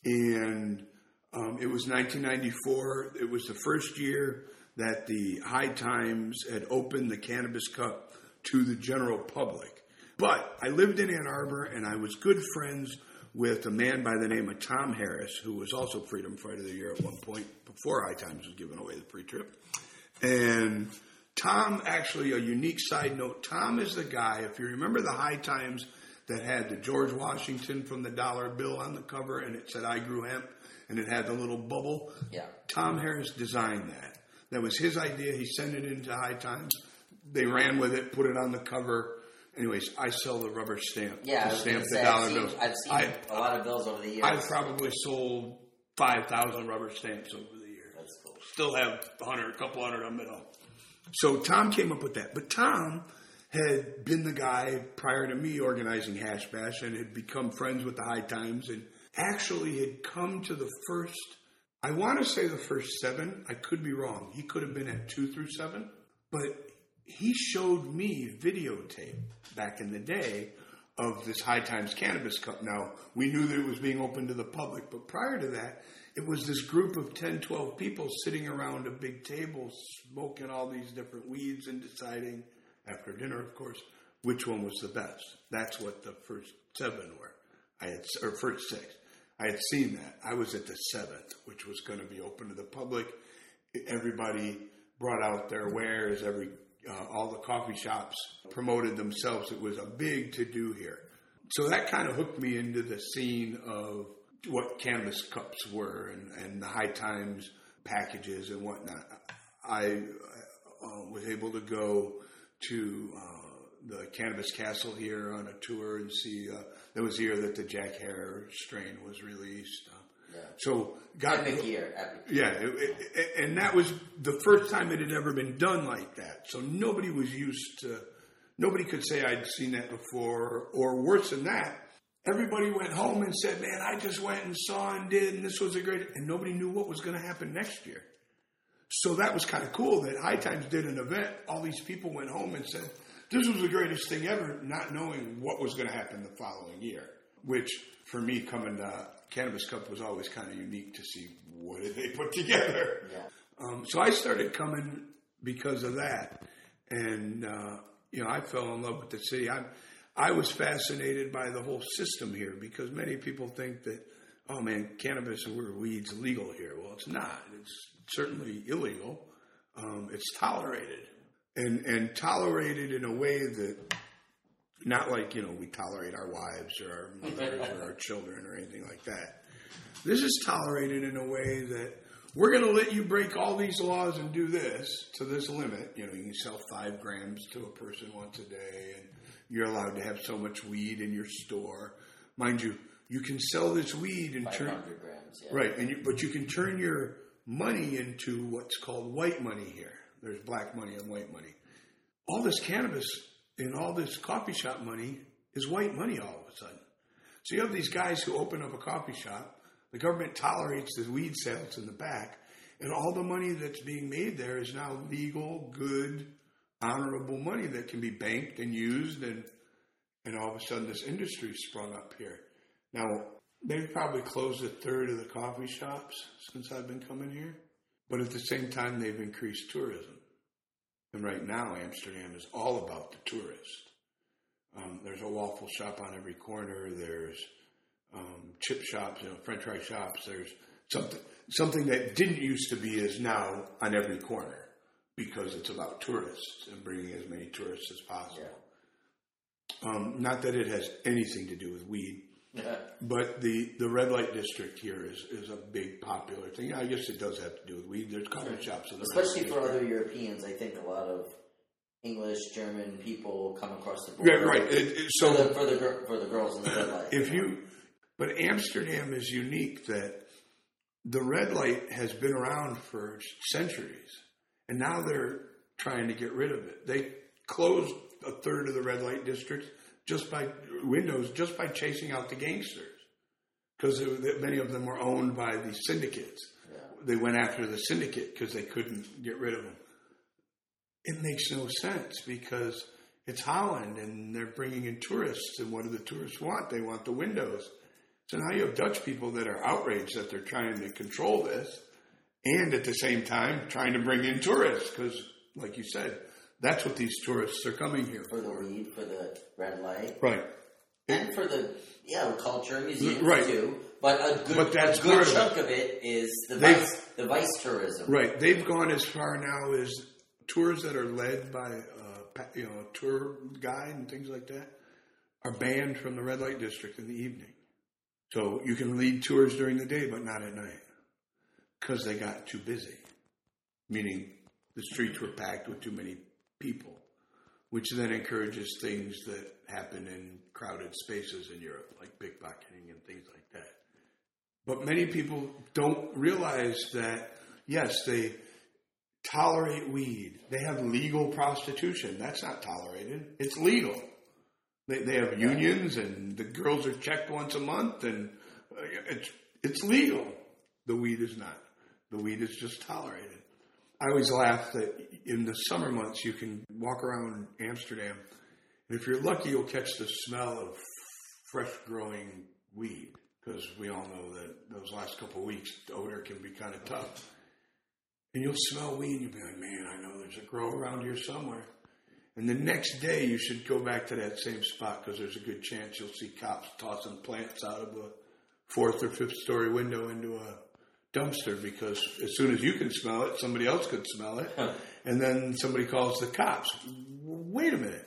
and um, it was 1994. It was the first year that the High Times had opened the Cannabis Cup to the general public. But I lived in Ann Arbor, and I was good friends with a man by the name of Tom Harris, who was also Freedom Fighter of the Year at one point before High Times was giving away the free trip. And Tom, actually, a unique side note Tom is the guy, if you remember the High Times that had the George Washington from the dollar bill on the cover and it said, I grew hemp, and it had the little bubble. Yeah. Tom Harris designed that. That was his idea. He sent it into High Times. They ran with it, put it on the cover. Anyways, I sell the rubber stamp Yeah, I was stamp the say, dollar I've seen, bills. I've seen I, a lot of bills over the years. I've probably sold 5,000 rubber stamps over the years That's cool. still have a hundred, a couple hundred of them at home. So Tom came up with that. But Tom had been the guy prior to me organizing Hash Bash and had become friends with the High Times and actually had come to the first, I want to say the first seven. I could be wrong. He could have been at two through seven. But he showed me videotape back in the day of this High Times Cannabis Cup. Now, we knew that it was being open to the public, but prior to that, it was this group of 10, 12 people sitting around a big table smoking all these different weeds and deciding, after dinner, of course, which one was the best. That's what the first seven were. I had, or first six. I had seen that. I was at the seventh, which was going to be open to the public. Everybody brought out their wares. Every uh, all the coffee shops promoted themselves. It was a big to do here. So that kind of hooked me into the scene of what cannabis cups were and, and the high times packages and whatnot. I uh, was able to go to uh, the Cannabis Castle here on a tour and see. Uh, that was the year that the Jack Herer strain was released. Uh, Yeah. So got Epic year. Epic. yeah, it, it, and that was the first time it had ever been done like that. So nobody was used to. Nobody could say I'd seen that before, or worse than that. Everybody went home and said, "Man, I just went and saw and did, and this was a great." And nobody knew what was going to happen next year. So that was kind of cool that High Times did an event. All these people went home and said, "This was the greatest thing ever," not knowing what was going to happen the following year. Which, for me, coming to Cannabis Cup was always kind of unique to see what did they put together. Yeah. Um, so I started coming because of that, and uh, you know I fell in love with the city. I I was fascinated by the whole system here because many people think that oh man, cannabis or weeds legal here. Well, it's not. It's certainly illegal. Um, it's tolerated, and and tolerated in a way that not like you know we tolerate our wives or our mothers or our children or anything like that. This is tolerated in a way that we're going to let you break all these laws and do this to this limit. You know, you can sell five grams to a person once a day, and you're allowed to have so much weed in your store. Mind you, you can sell this weed and turn grams. Yeah. right, and you, but you can turn your money into what's called white money here. There's black money and white money. All this cannabis and all this coffee shop money is white money all of a sudden. So you have these guys who open up a coffee shop. The government tolerates the weed sales in the back, and all the money that's being made there is now legal, good, honorable money that can be banked and used, and and all of a sudden this industry sprung up here. Now they've probably closed a third of the coffee shops since I've been coming here, but at the same time they've increased tourism. And right now, Amsterdam is all about the tourist. Um, there's a waffle shop on every corner. There's um, chip shops, you know, French fry shops. There's something something that didn't used to be is now on every corner because it's about tourists and bringing as many tourists as possible. Um, not that it has anything to do with weed, Yeah. But the, the red light district here is, is a big popular thing. I guess it does have to do with weed. There's coffee shops in the Especially for other Europeans, I think a lot of English, German people come across the Yeah, right. It- it- For the, so for the for the girls in the red light. if you, but Amsterdam is unique that the red light has been around for centuries, and now they're trying to get rid of it. They closed a third of the red light districts just by windows, just by chasing out the gangsters, because many of them were owned by the syndicates. Yeah. They went after the syndicate because they couldn't get rid of them. It makes no sense because it's Holland and they're bringing in tourists, and what do the tourists want? They want the windows. So now you have Dutch people that are outraged that they're trying to control this, and at the same time trying to bring in tourists because, like you said, that's what these tourists are coming here for the for. weed, for the red light, Right. and for the yeah culture museum Right. too. But a good, But that's a good part of chunk of it is the They've- vice, the vice tourism. Right. They've gone as far now as tours that are led by uh, you know a tour guide and things like that are banned from the red light district in the evening. So you can lead tours during the day, but not at night because they got too busy. Meaning the streets were packed with too many people, which then encourages things that happen in crowded spaces in Europe, like pickpocketing and things like that. But many people don't realize that, yes, they tolerate weed. They have legal prostitution. That's not tolerated. It's legal. They, they have unions, and the girls are checked once a month, and uh, it's it's legal. The weed is not. The weed is just tolerated. I always laugh that in the summer months you can walk around Amsterdam, and if you're lucky, you'll catch the smell of fresh growing weed because we all know that those last couple of weeks the odor can be kind of tough. And you'll smell weed and you'll be like, man, I know there's a grow around here somewhere. And the next day you should go back to that same spot because there's a good chance you'll see cops tossing plants out of a fourth or fifth story window into a dumpster because as soon as you can smell it, somebody else could smell it, and then somebody calls the cops. Wait a minute,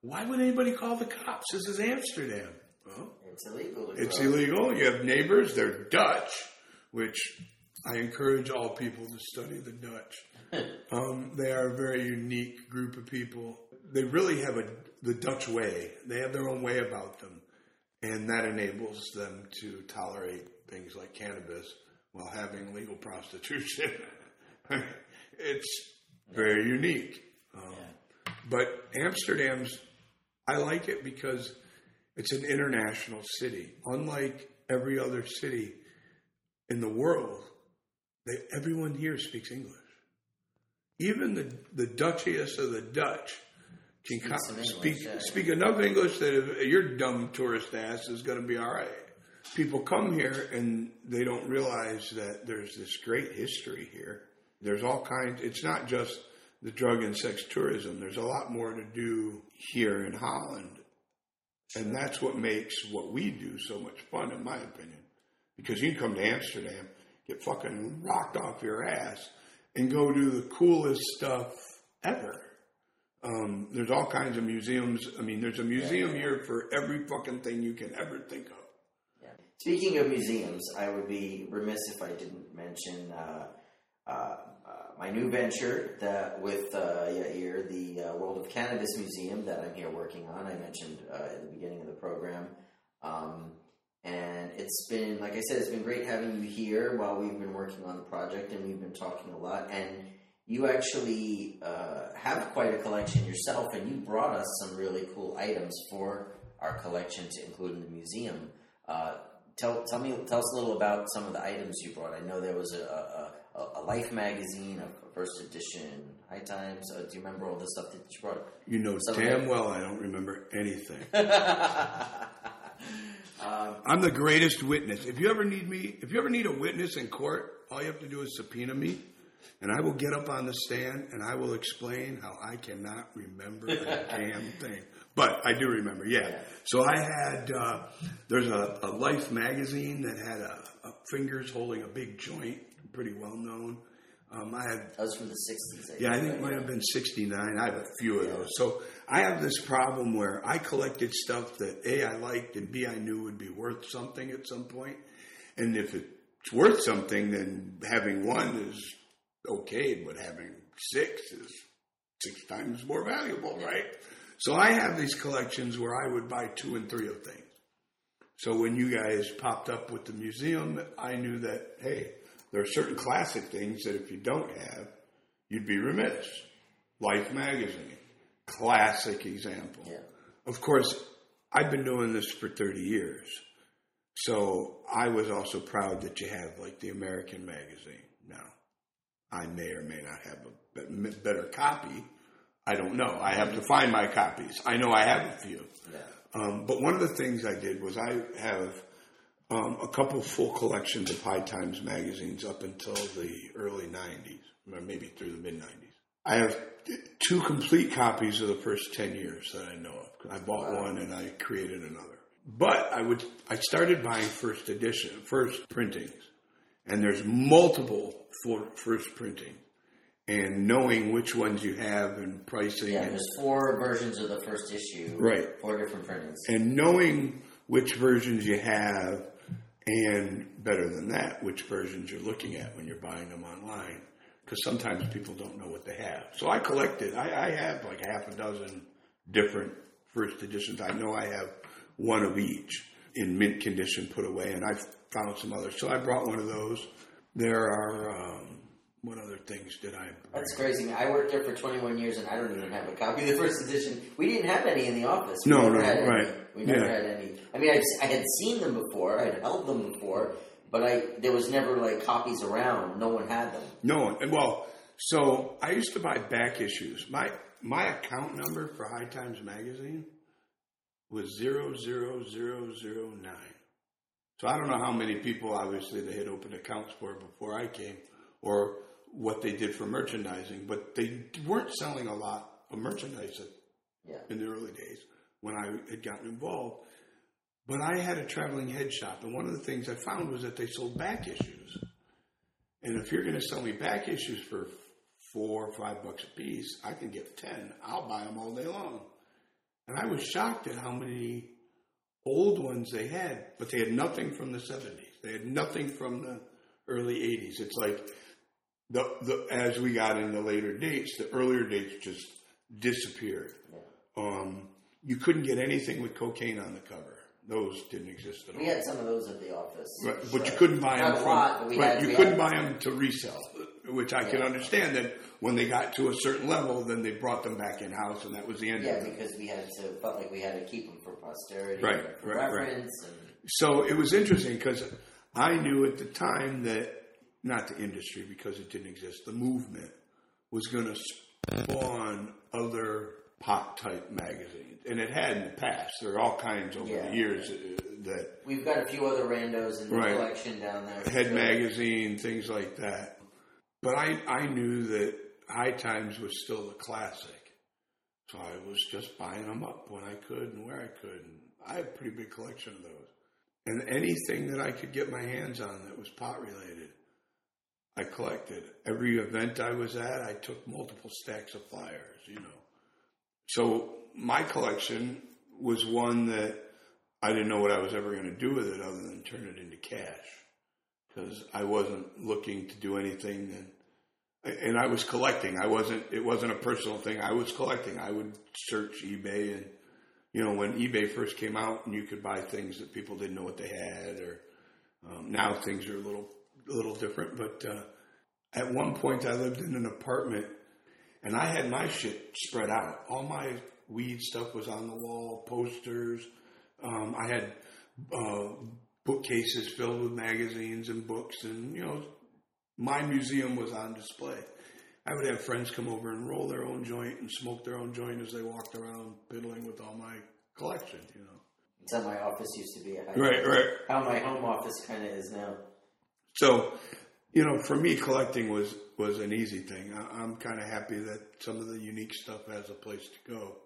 why would anybody call the cops? This is Amsterdam. Well, It's illegal. it's grow. illegal. You have neighbors. They're Dutch, which I encourage all people to study the Dutch. um, they are a very unique group of people. They really have a the Dutch way. They have their own way about them, and that enables them to tolerate things like cannabis while having legal prostitution. it's very unique. Um, But Amsterdam's, I like it because it's an international city. Unlike every other city in the world, they, everyone here speaks English. Even the, the Duchiest of the Dutch can Speaks co- English, speak yeah. speak enough English that if your dumb tourist ass is going to be all right. People come here and they don't realize that there's this great history here. There's all kinds. It's not just the drug and sex tourism. There's a lot more to do here in Holland, and that's what makes what we do so much fun, in my opinion. Because you can come to Amsterdam, get fucking rocked off your ass, and go do the coolest stuff ever. Um, there's all kinds of museums. I mean, there's a museum here for every fucking thing you can ever think of. Speaking of museums, I would be remiss if I didn't mention uh, uh, uh, my new venture that with uh, Yair, the uh, World of Cannabis Museum that I'm here working on. I mentioned at the beginning of the program. Um, and it's been, like I said, it's been great having you here while we've been working on the project and we've been talking a lot. And you actually uh, have quite a collection yourself, and you brought us some really cool items for our collection to include in the museum. Uh, tell, tell me, tell us a little about some of the items you brought. I know there was a, a, a, Life magazine, a first edition, High Times. Uh, do you remember all the stuff that you brought? You know Some damn well I don't remember anything. I'm the greatest witness. If you ever need me, if you ever need a witness in court, all you have to do is subpoena me, and I will get up on the stand and I will explain how I cannot remember a damn thing. But I do remember, yeah. So I had uh, there's a, a Life magazine that had a, a fingers holding a big joint, pretty well known. Um, I had That was from the '60s. yeah, I think it might have been 69. I have a few of those. So I have this problem where I collected stuff that A, I liked, and B, I knew would be worth something at some point. And if it's worth something, then having one is okay, but having six is six times more valuable, right? So I have these collections where I would buy two and three of things. So when you guys popped up with the museum, I knew that, hey, there are certain classic things that if you don't have, you'd be remiss. Life magazine, classic example. Yeah. Of course, I've been doing this for 30 years. So I was also proud that you have like the American magazine. Now, I may or may not have a better copy. I don't know. I have to find my copies. I know I have a few. Yeah. Um, but one of the things I did was I have um, a couple full collections of High Times magazines up until the early 90s, or maybe through the mid 90s. I have two complete copies of the first 10 years that I know of. I bought one and I created another. But I would I started buying first edition, first printings, and there's multiple for first printings, and knowing which ones you have and pricing Yeah, and there's four versions of the first issue. Right. Four different printings. and knowing which versions you have, and better than that, which versions you're looking at when you're buying them online, because sometimes people don't know what they have. So I collected. I, I have like half a dozen different first editions. I know I have one of each in mint condition put away, and I found some others. So I brought one of those. There are um, what other things did I? That's crazy. I worked there for 21 years, and I don't even have a copy of the first edition. We didn't have any in the office. We No, no, had any. right. We never Yeah. had any. I mean, I've, I had seen them before. I'd held them before, but I there was never like copies around. No one had them. No one. and Well, so I used to buy back issues. My my account number for High Times magazine was zero zero zero zero nine. So I don't know how many people obviously they had opened accounts for before I came, or what they did for merchandising, but they weren't selling a lot of merchandise Yeah. in the early days when I had gotten involved. But I had a traveling head shop, and one of the things I found was that they sold back issues. And if you're going to sell me back issues for four or five bucks a piece, I can get 10. I'll buy them all day long. And I was shocked at how many old ones they had, but they had nothing from the 70s. They had nothing from the early 80s. It's like the, the as we got into later dates, the earlier dates just disappeared. Um, you couldn't get anything with cocaine on the cover. Those didn't exist at all. We had some of those at the office. Right, but you couldn't buy them Not from. lot, but right, had- you couldn't buy them to resell, which I can understand that when they got to a certain level, then they brought them back in house, and that was the end Yeah, of it. because we had to felt like we had to keep them for posterity, Right, for right, right. reference, and So it was interesting because I knew at the time that not the industry because it didn't exist, the movement was going to spawn other pop type magazines, and it had in the past. There are all kinds over Yeah. the years uh, that we've got a few other randos in the Right. collection down there. Head So- magazine, things like that. But I, I knew that High Times was still the classic. So I was just buying them up when I could and where I could. And I have a pretty big collection of those. And anything that I could get my hands on that was pot related, I collected. Every event I was at, I took multiple stacks of flyers, you know. So my collection was one that I didn't know what I was ever going to do with it other than turn it into cash because I wasn't looking to do anything and and I was collecting. I wasn't. It wasn't a personal thing. I was collecting. I would search eBay and you know when eBay first came out and you could buy things that people didn't know what they had or um, now things are a little a little different. But uh, at one point I lived in an apartment and I had my shit spread out. All my weed stuff was on the wall, posters. Um, I had uh, bookcases filled with magazines and books, and you know, my museum was on display. I would have friends come over and roll their own joint and smoke their own joint as they walked around piddling with all my collection. You know, It's how my office used to be. How, right, right. How my home office kind of is now. So, you know, for me, collecting was was an easy thing. I, I'm kind of happy that some of the unique stuff has a place to go.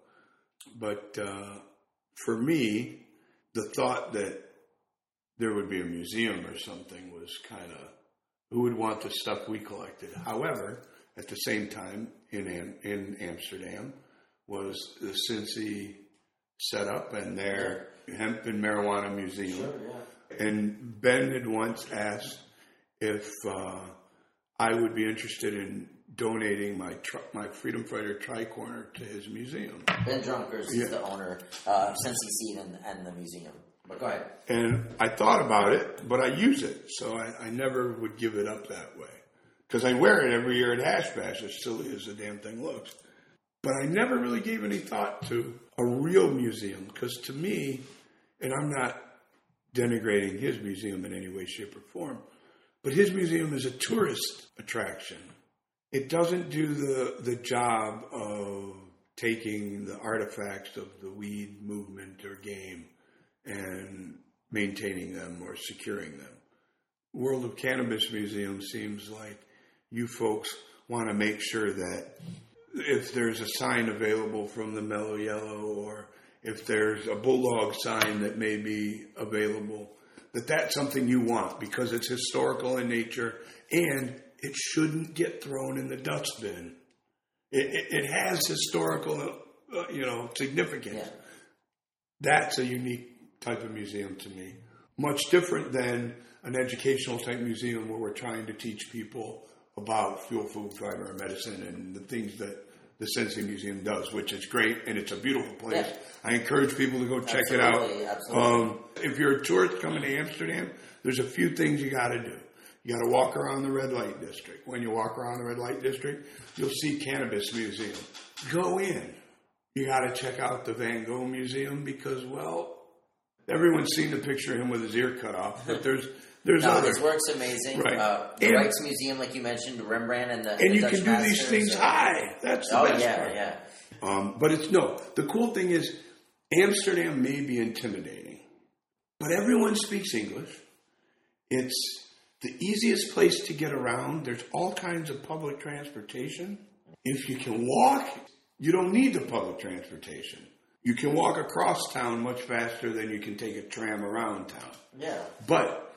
But uh, for me, the thought that there would be a museum or something was kind of who would want the stuff we collected. However, at the same time, in Am- in Amsterdam was the Sensi setup and their hemp and marijuana museum. Sure, yeah. And Ben had once asked if uh, I would be interested in donating my tri- my Freedom Fighter tricorner to his museum. Ben Dronkers Yeah. is the owner uh, of Sensi Seed and, and the museum. But go ahead. And I thought about it, but I use it, so I, I never would give it up that way. Because I wear it every year at Hash Bash, as silly as the damn thing looks. But I never really gave any thought to a real museum, because to me, and I'm not denigrating his museum in any way, shape, or form, but his museum is a tourist attraction. It doesn't do the, the job of taking the artifacts of the weed movement or game and maintaining them or securing them. World of Cannabis Museum seems like you folks want to make sure that if there's a sign available from the Mellow Yellow or if there's a Bulldog sign that may be available, that that's something you want because it's historical in nature and it shouldn't get thrown in the dustbin. It, it, it has historical, uh, you know, significance Yeah. that's a unique type of museum to me. Much different than an educational type museum where we're trying to teach people about fuel, food, fiber, and medicine and the things that the Sensi Museum does, which is great and it's a beautiful place. Yeah. I encourage people to go check Absolutely, it out. Um, if you're a tourist coming to Amsterdam, there's a few things you got to do. You got to walk around the red light district. When you walk around the red light district, you'll see Cannabis Museum. Go in. You got to check out the Van Gogh Museum because, well, everyone's seen the picture of him with his ear cut off, but there's there's No, other. his work's amazing. Right. Uh, the And- Rijksmuseum, like you mentioned, Rembrandt and the and the you Dutch can do these things and- high. That's the Oh best yeah, part. yeah. Um, but it's no. The cool thing is, Amsterdam may be intimidating, but everyone speaks English. It's the easiest place to get around. There's all kinds of public transportation. If you can walk, you don't need the public transportation. You can walk across town much faster than you can take a tram around town. Yeah. But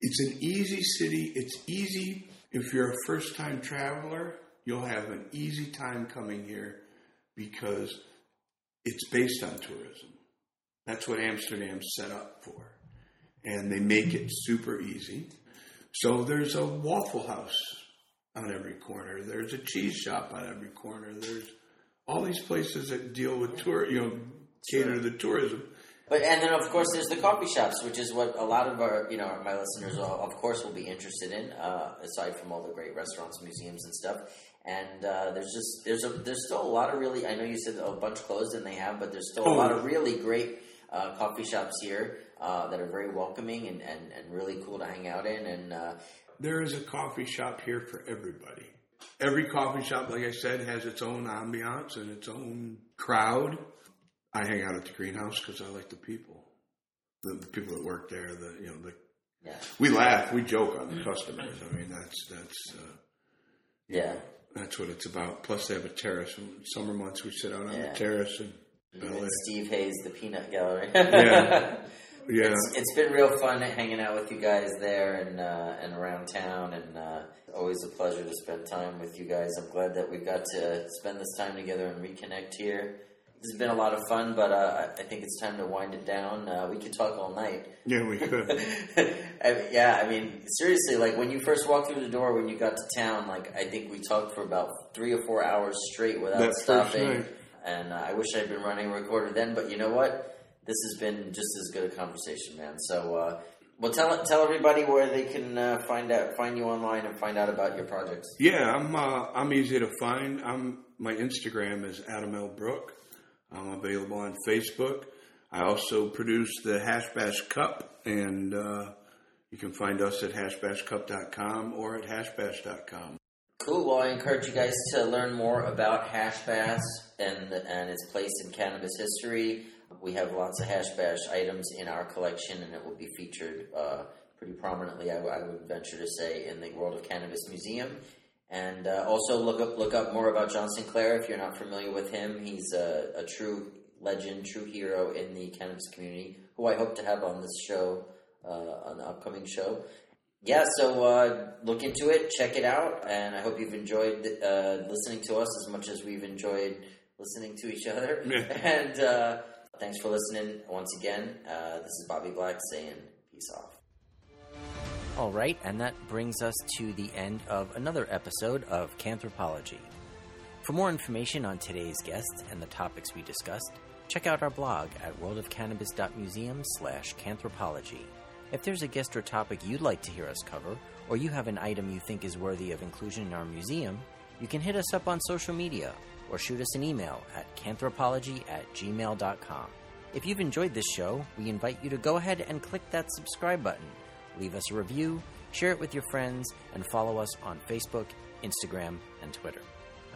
it's an easy city. It's easy If you're a first time traveler, you'll have an easy time coming here because it's based on tourism. That's what Amsterdam's set up for. And they make it super easy. So there's a Waffle House on every corner. There's a cheese shop on every corner. There's all these places that deal with tour, you know, cater to the tourism. But and then of course there's the coffee shops, which is what a lot of our you know my listeners will, of course will be interested in. Uh, aside from all the great restaurants, museums, and stuff. And uh, there's just there's a there's still a lot of really I know you said a bunch closed and they have, but there's still a lot of really great uh, coffee shops here uh, that are very welcoming and, and, and really cool to hang out in. And uh, There is a coffee shop here for everybody. Every coffee shop, like I said, has its own ambiance and its own crowd. I hang out at the greenhouse because I like the people, the, the people that work there. The you know the yeah, we laugh, we joke on the customers. I mean that's that's uh, yeah. That's what it's about. Plus, they have a terrace. In summer months, we sit out on Yeah. the terrace and Steve Hayes, the Peanut Gallery. Yeah. Yeah, It's, it's been real fun hanging out with you guys there and uh, and around town, and uh, always a pleasure to spend time with you guys. I'm glad that we got to spend this time together and reconnect here. This has been a lot of fun, but uh, I think it's time to wind it down. Uh, we could talk all night. yeah, we could. I mean, yeah, I mean, seriously, like when you first walked through the door, when you got to town, like I think we talked for about three or four hours straight without That stopping. And uh, I wish I'd been running a recorder then, but you know what? This has been just as good a conversation, man. So, uh, well, tell tell everybody where they can uh, find out, find you online, and find out about your projects. Yeah, I'm uh, I'm easy to find. I'm my Instagram is Adam L. Brook. I'm available on Facebook. I also produce the Hash Bash Cup, and uh, you can find us at hashbashcup.com or at hashbash.com. Cool. Well, I encourage you guys to learn more about hash bash and and its place in cannabis history. We have lots of hash bash items in our collection, and it will be featured uh, pretty prominently. I would venture to say in the World of Cannabis Museum. And uh, also look up look up more about John Sinclair if you're not familiar with him. He's a, a true legend, true hero in the cannabis community, who I hope to have on this show, uh, on the upcoming show yeah, so uh, look into it, check it out, and I hope you've enjoyed uh, listening to us as much as we've enjoyed listening to each other. And uh, thanks for listening once again. Uh, this is Bobby Black saying peace off. All right, and that brings us to the end of another episode of Canthropology. For more information on today's guest and the topics we discussed, check out our blog at worldofcannabis.museum slash canthropology. If there's a guest or topic you'd like to hear us cover, or you have an item you think is worthy of inclusion in our museum, you can hit us up on social media or shoot us an email at canthropology at gmail.com. If you've enjoyed this show, we invite you to go ahead and click that subscribe button, leave us a review, share it with your friends, and follow us on Facebook, Instagram, and Twitter.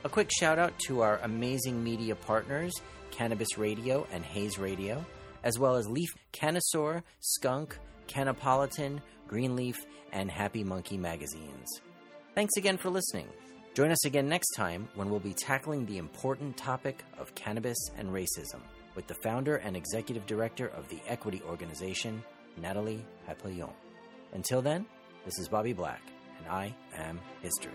A quick shout out to our amazing media partners, Cannabis Radio and Hayes Radio, as well as Leaf Canosaur, Skunk, Canopolitan, Greenleaf, and Happy Monkey magazines. Thanks again for listening. Join us again next time when we'll be tackling the important topic of cannabis and racism with the founder and executive director of the Equity Organization, Natalie Papillion. Until then, this is Bobby Black, and I am History.